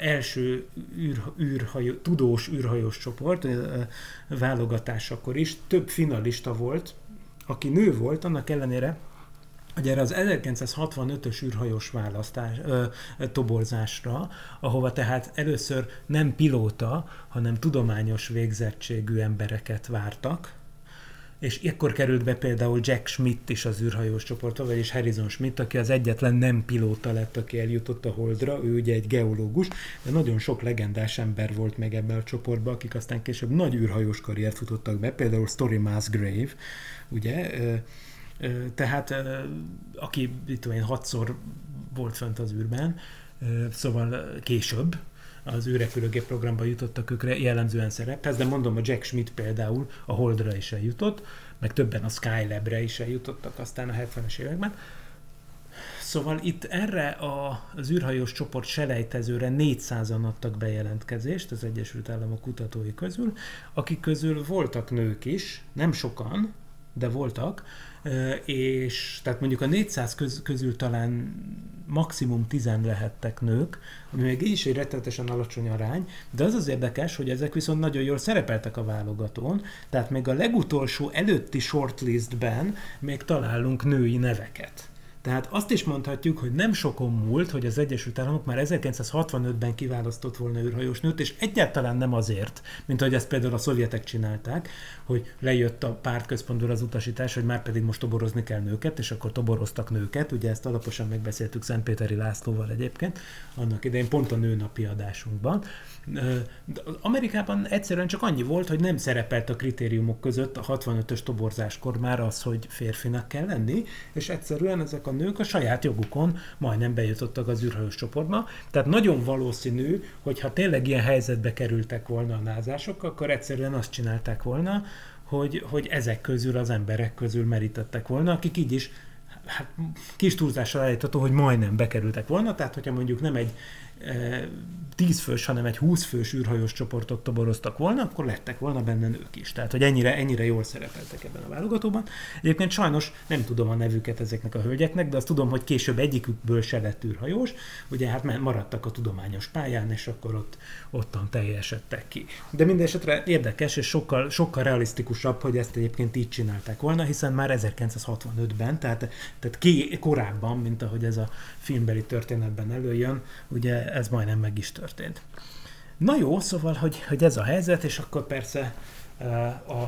első űr, űrhajó, tudós űrhajós csoport válogatásakor is több finalista volt, aki nő volt, annak ellenére, hogy erre az 1965-ös űrhajós választás, ö, toborzásra, ahova tehát először nem pilóta, hanem tudományos végzettségű embereket vártak, és ekkor került be például Jack Schmidt is az űrhajós csoportba, vagyis Harrison Schmidt, aki az egyetlen nem pilóta lett, aki eljutott a Holdra, ő ugye egy geológus, de nagyon sok legendás ember volt meg ebben a csoportban, akik aztán később nagy űrhajós karriert futottak be, például Story Musgrave, ugye, tehát aki, itt tudom én, hatszor volt fönt az űrben, szóval később, az űrrepülőgép programba jutottak ők jellemzően szerephez, de mondom, a Jack Schmidt például a Holdra is eljutott, meg többen a Skylabre is eljutottak aztán a 70-es években. Szóval itt erre a, az űrhajós csoport selejtezőre 400-an adtak bejelentkezést az Egyesült Államok kutatói közül, akik közül voltak nők is, nem sokan, de voltak, és tehát mondjuk a 400 köz, közül talán maximum 10 lehettek nők, ami még így is egy rettenetesen alacsony arány, de az az érdekes, hogy ezek viszont nagyon jól szerepeltek a válogatón, tehát még a legutolsó előtti shortlistben még találunk női neveket. Tehát azt is mondhatjuk, hogy nem sokon múlt, hogy az Egyesült Államok már 1965-ben kiválasztott volna űrhajós nőt, és egyáltalán nem azért, mint ahogy ezt például a szovjetek csinálták, hogy lejött a pártközpontból az utasítás, hogy már pedig most toborozni kell nőket, és akkor toboroztak nőket, ugye ezt alaposan megbeszéltük Szentpéteri Lászlóval egyébként, annak idején pont a nőnapi adásunkban. Amerikában egyszerűen csak annyi volt, hogy nem szerepelt a kritériumok között a 65-ös toborzáskor már az, hogy férfinak kell lenni, és egyszerűen ezek a nők a saját jogukon majdnem bejutottak az űrhajós csoportba. Tehát nagyon valószínű, hogy ha tényleg ilyen helyzetbe kerültek volna a názások, akkor egyszerűen azt csinálták volna, hogy, hogy ezek közül az emberek közül merítettek volna, akik így is hát kis túlzással állítható, hogy majdnem bekerültek volna, tehát hogyha mondjuk nem egy 10 fős, hanem egy 20 fős űrhajós csoportot toboroztak volna, akkor lettek volna benne nők is. Tehát, hogy ennyire, ennyire jól szerepeltek ebben a válogatóban. Egyébként sajnos nem tudom a nevüket ezeknek a hölgyeknek, de azt tudom, hogy később egyikükből se lett űrhajós, ugye hát maradtak a tudományos pályán, és akkor ott, ottan teljesedtek ki. De minden esetre érdekes, és sokkal, sokkal realisztikusabb, hogy ezt egyébként így csinálták volna, hiszen már 1965-ben, tehát, tehát ki, korábban, mint ahogy ez a filmbeli történetben előjön, ugye ez majdnem meg is történt. Na jó, szóval, hogy, hogy ez a helyzet, és akkor persze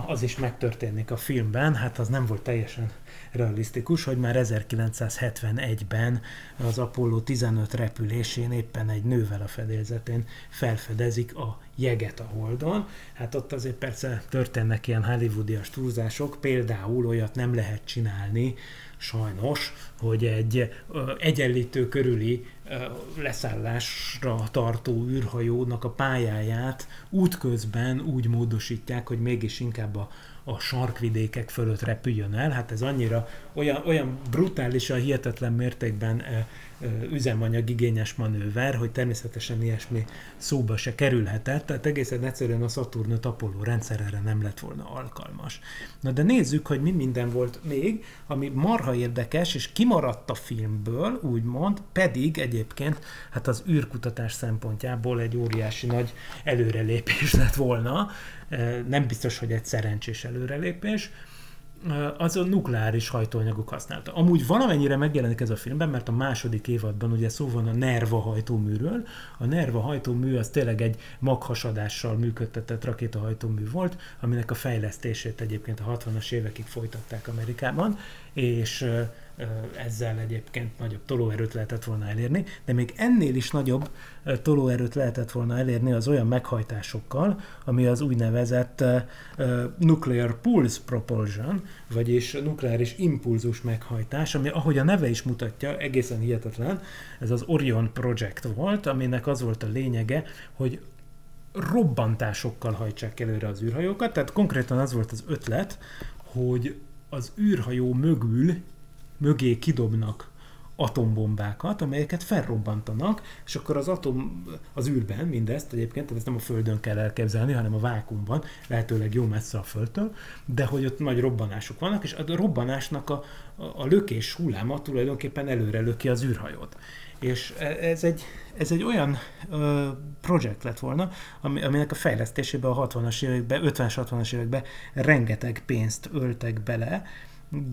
az is megtörténik a filmben, hát az nem volt teljesen realisztikus, hogy már 1971-ben az Apollo 15 repülésén éppen egy nővel a fedélzetén felfedezik a jeget a Holdon. Hát ott azért persze történnek ilyen hollywoodias túlzások, például olyat nem lehet csinálni, sajnos, hogy egy egyenlítő körüli leszállásra tartó űrhajónak a pályáját útközben úgy módosítják, hogy mégis inkább a, a sarkvidékek fölött repüljön el. Hát ez annyira olyan, olyan brutálisan, hihetetlen mértékben üzemanyag igényes manőver, hogy természetesen ilyesmi szóba se kerülhetett, tehát egészen egyszerűen a Saturn Apollo rendszer erre nem lett volna alkalmas. Na de nézzük, hogy mi minden volt még, ami marha érdekes, és kimaradt a filmből, úgymond, pedig egyébként hát az űrkutatás szempontjából egy óriási nagy előrelépés lett volna, nem biztos, hogy egy szerencsés előrelépés, az a nukleáris hajtóanyagok használta. Amúgy valamennyire megjelenik ez a filmben, mert a második évadban ugye szó van a Nerva hajtóműről. A Nerva hajtómű az tényleg egy maghasadással működtetett rakétahajtómű volt, aminek a fejlesztését egyébként a 60-as évekig folytatták Amerikában, és ezzel egyébként nagyobb tolóerőt lehetett volna elérni, de még ennél is nagyobb tolóerőt lehetett volna elérni az olyan meghajtásokkal, ami az úgynevezett Nuclear Pulse Propulsion, vagyis nukleáris impulzus meghajtás, ami ahogy a neve is mutatja, egészen hihetetlen, ez az Orion Project volt, aminek az volt a lényege, hogy robbantásokkal hajtsák előre az űrhajókat, tehát konkrétan az volt az ötlet, hogy az űrhajó mögül mögé kidobnak atombombákat, amelyeket felrobbantanak, és akkor az atom az űrben mindezt egyébként, tehát ezt nem a Földön kell elképzelni, hanem a vákumban, lehetőleg jó messze a Földtől, de hogy ott nagy robbanások vannak, és a robbanásnak a, a, lökés hulláma tulajdonképpen előre löki az űrhajót. És e, ez egy, ez egy olyan ö, projekt lett volna, ami, aminek a fejlesztésébe a 60-as években, 50-as, 60-as években rengeteg pénzt öltek bele,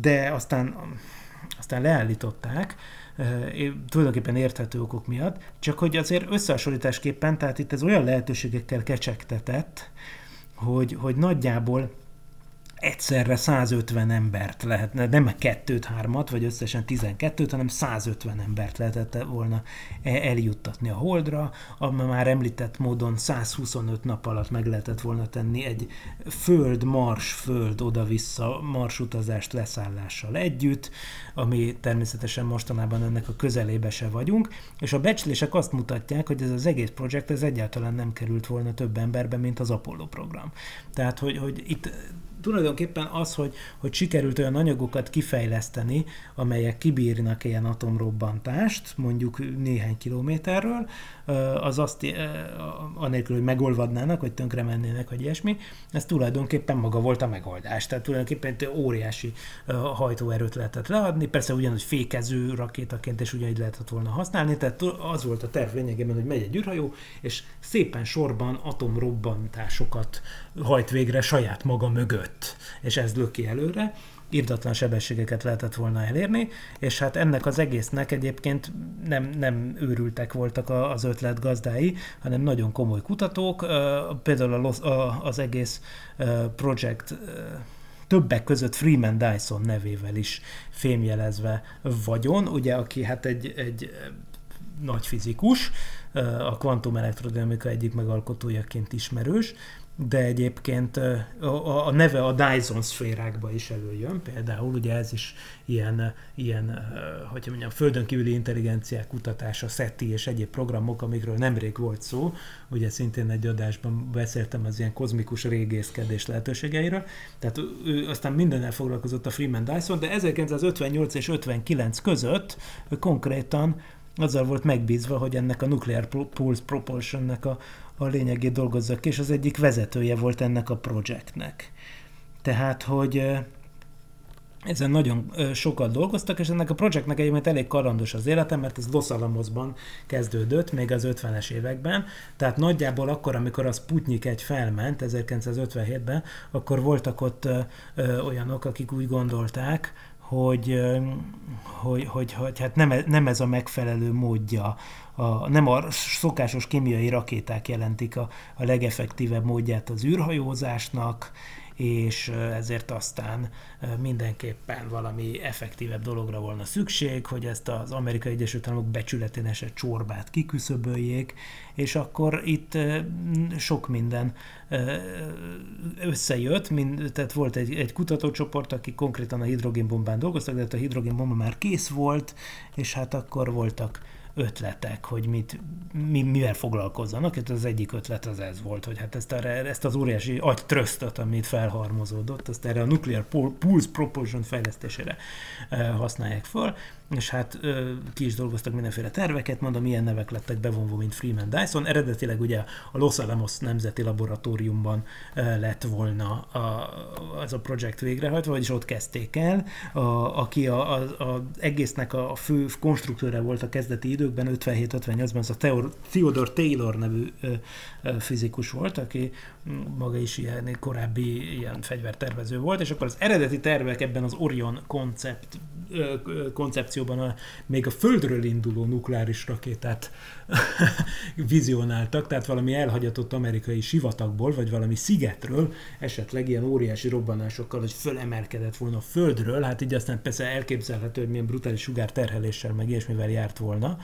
de aztán aztán leállították, tulajdonképpen érthető okok miatt, csak hogy azért összehasonlításképpen, tehát itt ez olyan lehetőségekkel kecsegtetett, hogy, hogy nagyjából egyszerre 150 embert lehetne, nem kettőt, hármat, vagy összesen 12-t, hanem 150 embert lehetett volna e- eljuttatni a Holdra, ami már említett módon 125 nap alatt meg lehetett volna tenni egy föld-mars-föld oda-vissza marsutazást leszállással együtt, ami természetesen mostanában ennek a közelébe se vagyunk, és a becslések azt mutatják, hogy ez az egész projekt ez egyáltalán nem került volna több emberbe, mint az Apollo program. Tehát, hogy, hogy itt tulajdonképpen az, hogy, hogy sikerült olyan anyagokat kifejleszteni, amelyek kibírnak ilyen atomrobbantást, mondjuk néhány kilométerről, az azt, anélkül, hogy megolvadnának, vagy tönkre mennének, vagy ilyesmi, ez tulajdonképpen maga volt a megoldás. Tehát tulajdonképpen egy óriási hajtóerőt lehetett leadni, persze ugyanúgy fékező rakétaként, és ugyanígy lehetett volna használni, tehát az volt a terv lényegében, hogy megy egy űrhajó, és szépen sorban atomrobbantásokat hajt végre saját maga mögött, és ez löki előre írdatlan sebességeket lehetett volna elérni, és hát ennek az egésznek egyébként nem, nem őrültek voltak az ötlet gazdái, hanem nagyon komoly kutatók, például az egész projekt többek között Freeman Dyson nevével is fémjelezve vagyon, ugye, aki hát egy, egy nagy fizikus, a kvantumelektrodinamika egyik megalkotójaként ismerős, de egyébként a, a neve a Dyson szférákba is előjön, például ugye ez is ilyen, ilyen hogy mondjam, földön kívüli intelligenciák kutatása, SETI és egyéb programok, amikről nemrég volt szó, ugye szintén egy adásban beszéltem az ilyen kozmikus régészkedés lehetőségeiről, tehát ő aztán mindennel foglalkozott a Freeman Dyson, de 1958 és 59 között konkrétan azzal volt megbízva, hogy ennek a Nuclear Pulse Propulsionnek a, a lényegét dolgozza ki, és az egyik vezetője volt ennek a projektnek. Tehát, hogy ezen nagyon sokat dolgoztak, és ennek a projektnek egyébként elég karandos az életem, mert ez Los Alamosban kezdődött, még az 50-es években, tehát nagyjából akkor, amikor a Sputnik egy felment 1957-ben, akkor voltak ott olyanok, akik úgy gondolták, hogy, hogy, hogy, hogy hát nem, nem ez a megfelelő módja, a, nem a szokásos kémiai rakéták jelentik a, a legeffektívebb módját az űrhajózásnak, és ezért aztán mindenképpen valami effektívebb dologra volna szükség, hogy ezt az Amerikai Egyesült Államok becsületén esett csorbát kiküszöböljék, és akkor itt sok minden összejött, mind, tehát volt egy, egy kutatócsoport, aki konkrétan a hidrogénbombán dolgoztak, de hát a hidrogénbomba már kész volt, és hát akkor voltak ötletek, hogy mit, mi, mivel foglalkozzanak. Hát az egyik ötlet az ez volt, hogy hát ezt, a, ezt az óriási agytrösztöt, amit felharmozódott, azt erre a Nuclear Pulse Propulsion fejlesztésére használják fel, és hát ki is dolgoztak mindenféle terveket, mondom, ilyen nevek lettek bevonva, mint Freeman Dyson. Eredetileg ugye a Los Alamos Nemzeti Laboratóriumban lett volna a, az a projekt végrehajtva, vagyis ott kezdték el, a, aki a, a, a egésznek a fő konstruktőre volt a kezdeti időkben, 57-58-ban, az a Theodore Taylor nevű fizikus volt, aki maga is ilyen korábbi ilyen fegyvertervező volt, és akkor az eredeti tervek ebben az Orion koncept, koncepcióban a, még a Földről induló nukleáris rakétát (laughs) vizionáltak, tehát valami elhagyatott amerikai sivatagból, vagy valami szigetről, esetleg ilyen óriási robbanásokkal, hogy fölemelkedett volna a Földről, hát így aztán persze elképzelhető, hogy milyen brutális sugárterheléssel, meg ilyesmivel járt volna.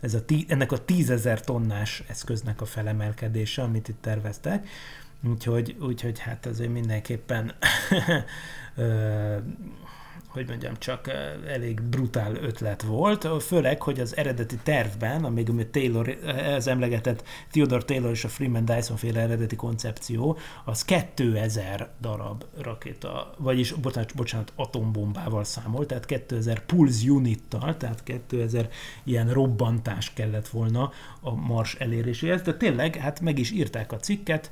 Ez a tí, ennek a tízezer tonnás eszköznek a felemelkedése, amit itt terveztek. Úgyhogy, úgyhogy hát azért mindenképpen (laughs) hogy mondjam, csak elég brutál ötlet volt, főleg, hogy az eredeti tervben, amíg Taylor, az emlegetett Theodore Taylor és a Freeman Dyson féle eredeti koncepció, az 2000 darab rakéta, vagyis, bocsánat, bocsánat atombombával számolt, tehát 2000 pulse unittal, tehát 2000 ilyen robbantás kellett volna a Mars eléréséhez, de tényleg, hát meg is írták a cikket,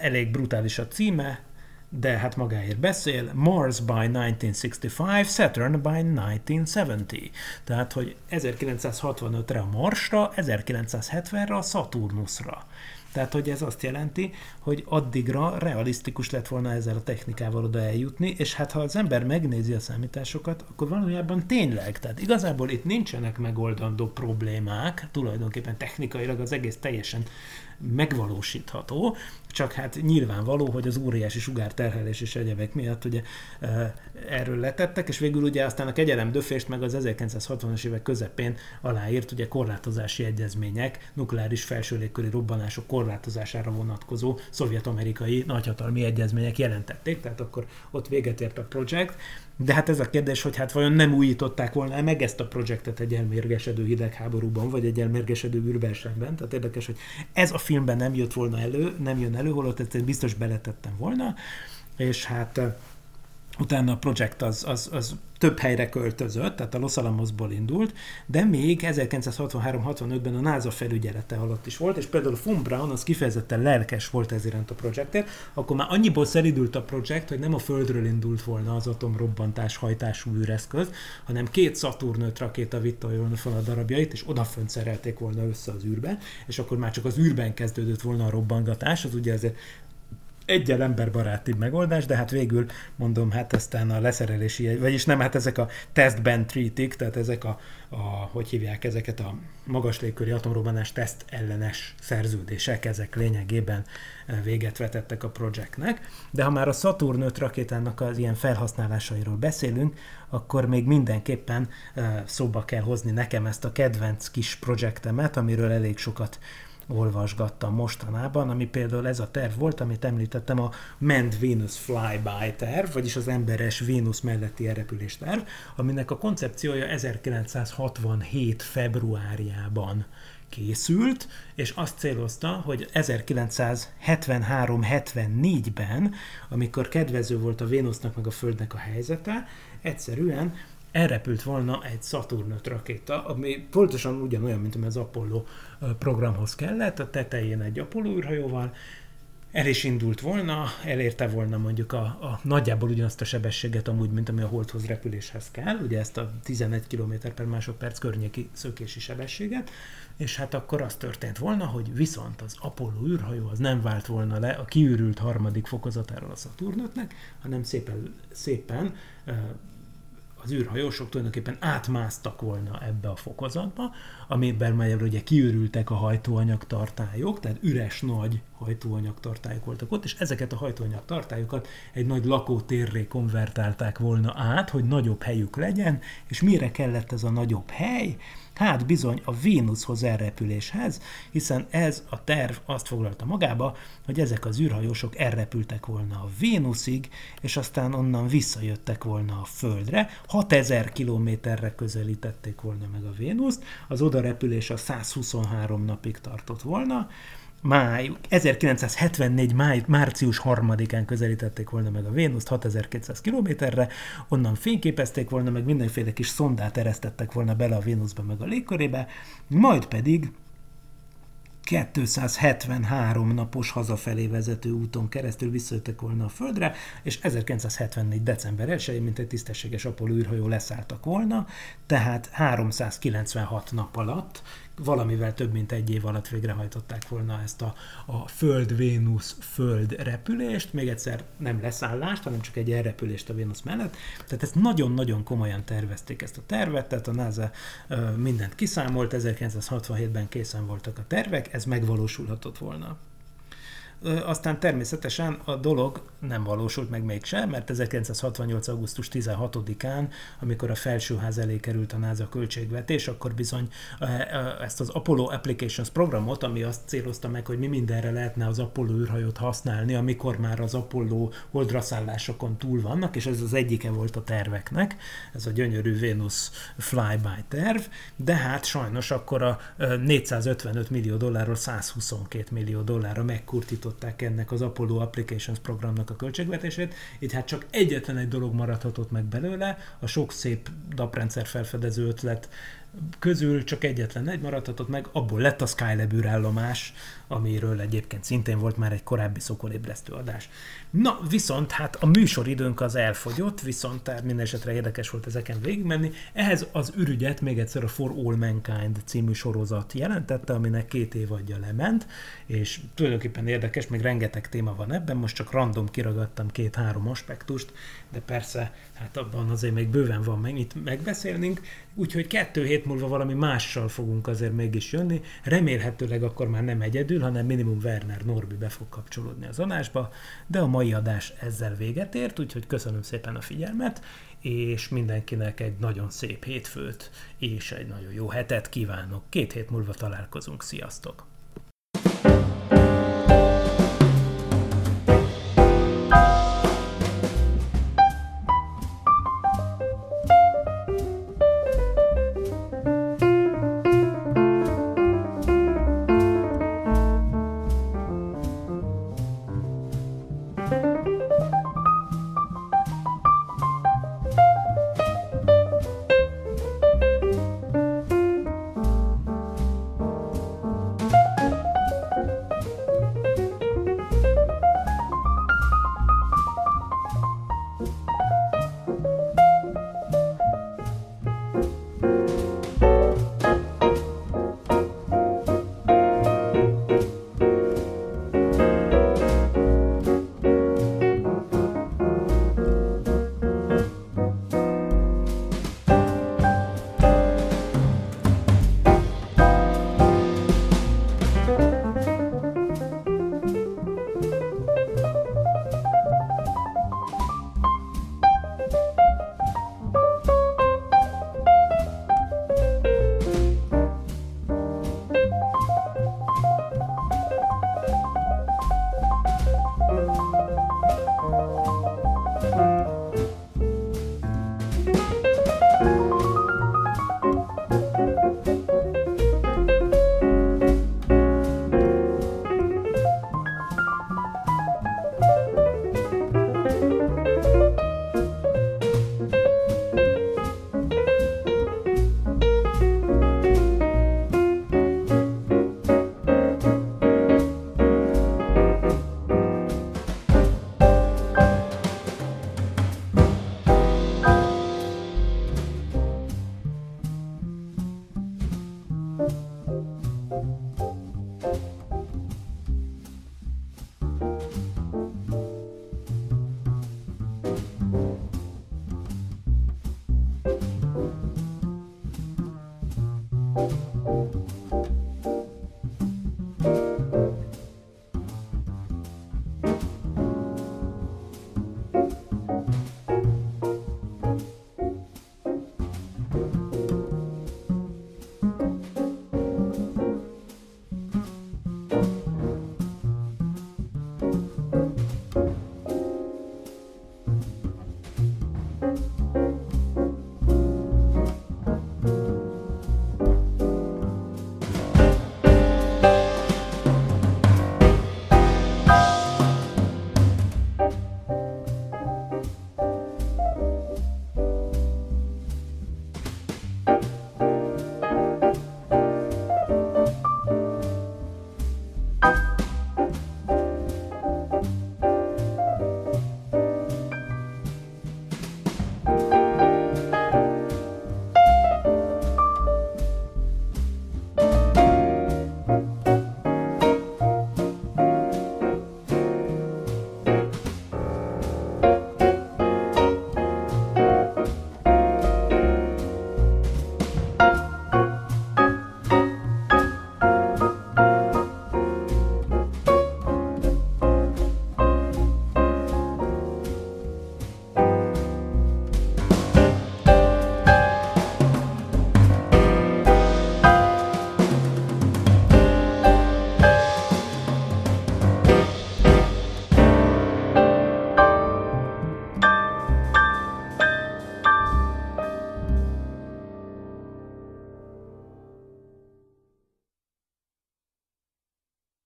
elég brutális a címe, de hát magáért beszél, Mars by 1965, Saturn by 1970. Tehát, hogy 1965-re a Marsra, 1970-re a Saturnusra. Tehát, hogy ez azt jelenti, hogy addigra realisztikus lett volna ezzel a technikával oda eljutni, és hát ha az ember megnézi a számításokat, akkor valójában tényleg, tehát igazából itt nincsenek megoldandó problémák, tulajdonképpen technikailag az egész teljesen megvalósítható, csak hát nyilvánvaló, hogy az óriási sugárterhelés és egyebek miatt ugye erről letettek, és végül ugye aztán a kegyelem döfést meg az 1960-as évek közepén aláírt ugye korlátozási egyezmények, nukleáris felső légköri robbanások korlátozására vonatkozó szovjet-amerikai nagyhatalmi egyezmények jelentették, tehát akkor ott véget ért a projekt, de hát ez a kérdés, hogy hát vajon nem újították volna meg ezt a projektet egy elmérgesedő hidegháborúban, vagy egy elmérgesedő űrversenyben. Tehát érdekes, hogy ez a filmben nem jött volna elő, nem jön elő, holott ezt biztos beletettem volna, és hát utána a projekt az, az, az több helyre költözött, tehát a Los Alamosból indult, de még 1963-65-ben a NASA felügyelete alatt is volt, és például a Braun az kifejezetten lelkes volt ez a projektért, akkor már annyiból szeridült a projekt, hogy nem a Földről indult volna az atomrobbantás hajtású űreszköz, hanem két Saturn 5 rakéta vitte volna fel a darabjait, és odafönt szerelték volna össze az űrbe, és akkor már csak az űrben kezdődött volna a robbangatás, az ugye azért egyel emberbaráti megoldás, de hát végül mondom, hát aztán a leszerelési, vagyis nem, hát ezek a testben treatik, tehát ezek a, a, hogy hívják ezeket a magas légköri atomrobbanás teszt ellenes szerződések, ezek lényegében e, véget vetettek a projektnek. De ha már a Saturn 5 rakétának az ilyen felhasználásairól beszélünk, akkor még mindenképpen e, szóba kell hozni nekem ezt a kedvenc kis projektemet, amiről elég sokat olvasgattam mostanában, ami például ez a terv volt, amit említettem, a Manned Venus Flyby terv, vagyis az emberes Vénusz melletti elrepülés terv, aminek a koncepciója 1967. februárjában készült, és azt célozta, hogy 1973-74-ben, amikor kedvező volt a Vénusznak meg a Földnek a helyzete, egyszerűen elrepült volna egy Saturn 5 rakéta, ami pontosan ugyanolyan, mint ami az Apollo programhoz kellett, a tetején egy Apollo űrhajóval, el is indult volna, elérte volna mondjuk a, a nagyjából ugyanazt a sebességet amúgy, mint ami a holdhoz repüléshez kell, ugye ezt a 11 km per másodperc környéki szökési sebességet, és hát akkor az történt volna, hogy viszont az Apollo űrhajó az nem vált volna le a kiürült harmadik fokozatáról a Saturnotnek, hanem szépen, szépen az űrhajósok tulajdonképpen átmásztak volna ebbe a fokozatba, amiben már ugye kiürültek a hajtóanyag tartályok, tehát üres nagy hajtóanyag tartályok voltak ott, és ezeket a hajtóanyag tartályokat egy nagy lakótérré konvertálták volna át, hogy nagyobb helyük legyen, és mire kellett ez a nagyobb hely? Hát bizony a Vénuszhoz elrepüléshez, hiszen ez a terv azt foglalta magába, hogy ezek az űrhajósok elrepültek volna a Vénuszig, és aztán onnan visszajöttek volna a Földre, 6000 kilométerre közelítették volna meg a Vénuszt, az oda repülés a 123 napig tartott volna, máj, 1974. Máj, március 3-án közelítették volna meg a Vénuszt 6200 kilométerre, onnan fényképezték volna, meg mindenféle kis szondát eresztettek volna bele a Vénuszba meg a légkörébe, majd pedig 273 napos hazafelé vezető úton keresztül visszajöttek volna a Földre, és 1974. december 1 mint egy tisztességes Apollo űrhajó leszálltak volna, tehát 396 nap alatt valamivel több mint egy év alatt végrehajtották volna ezt a, a Föld-Vénusz-Föld repülést, még egyszer nem leszállást, hanem csak egy elrepülést a Vénusz mellett. Tehát ezt nagyon-nagyon komolyan tervezték ezt a tervet, tehát a NASA mindent kiszámolt, 1967-ben készen voltak a tervek, ez megvalósulhatott volna. Aztán természetesen a dolog nem valósult meg mégsem, mert 1968. augusztus 16-án, amikor a felsőház elé került a NASA költségvetés, akkor bizony ezt az Apollo Applications programot, ami azt célozta meg, hogy mi mindenre lehetne az Apollo űrhajót használni, amikor már az Apollo holdraszállásokon túl vannak, és ez az egyike volt a terveknek, ez a gyönyörű Venus flyby terv, de hát sajnos akkor a 455 millió dollárról 122 millió dollárra megkurtították ennek az Apollo Applications programnak a költségvetését, így hát csak egyetlen egy dolog maradhatott meg belőle, a sok szép naprendszer felfedező ötlet közül csak egyetlen egy maradhatott meg, abból lett a Skylab űrállomás, amiről egyébként szintén volt már egy korábbi szokolébresztő adás. Na, viszont hát a műsoridőnk az elfogyott, viszont tehát minden esetre érdekes volt ezeken végigmenni. Ehhez az ürügyet még egyszer a For All Mankind című sorozat jelentette, aminek két évadja lement, és tulajdonképpen érdekes, még rengeteg téma van ebben, most csak random kiragadtam két-három aspektust, de persze, hát abban azért még bőven van itt megbeszélnünk, úgyhogy kettő hét múlva valami mással fogunk azért mégis jönni, remélhetőleg akkor már nem egyedül, hanem minimum Werner Norbi be fog kapcsolódni az adásba, de a mai adás ezzel véget ért, úgyhogy köszönöm szépen a figyelmet, és mindenkinek egy nagyon szép hétfőt és egy nagyon jó hetet kívánok. Két hét múlva találkozunk, sziasztok!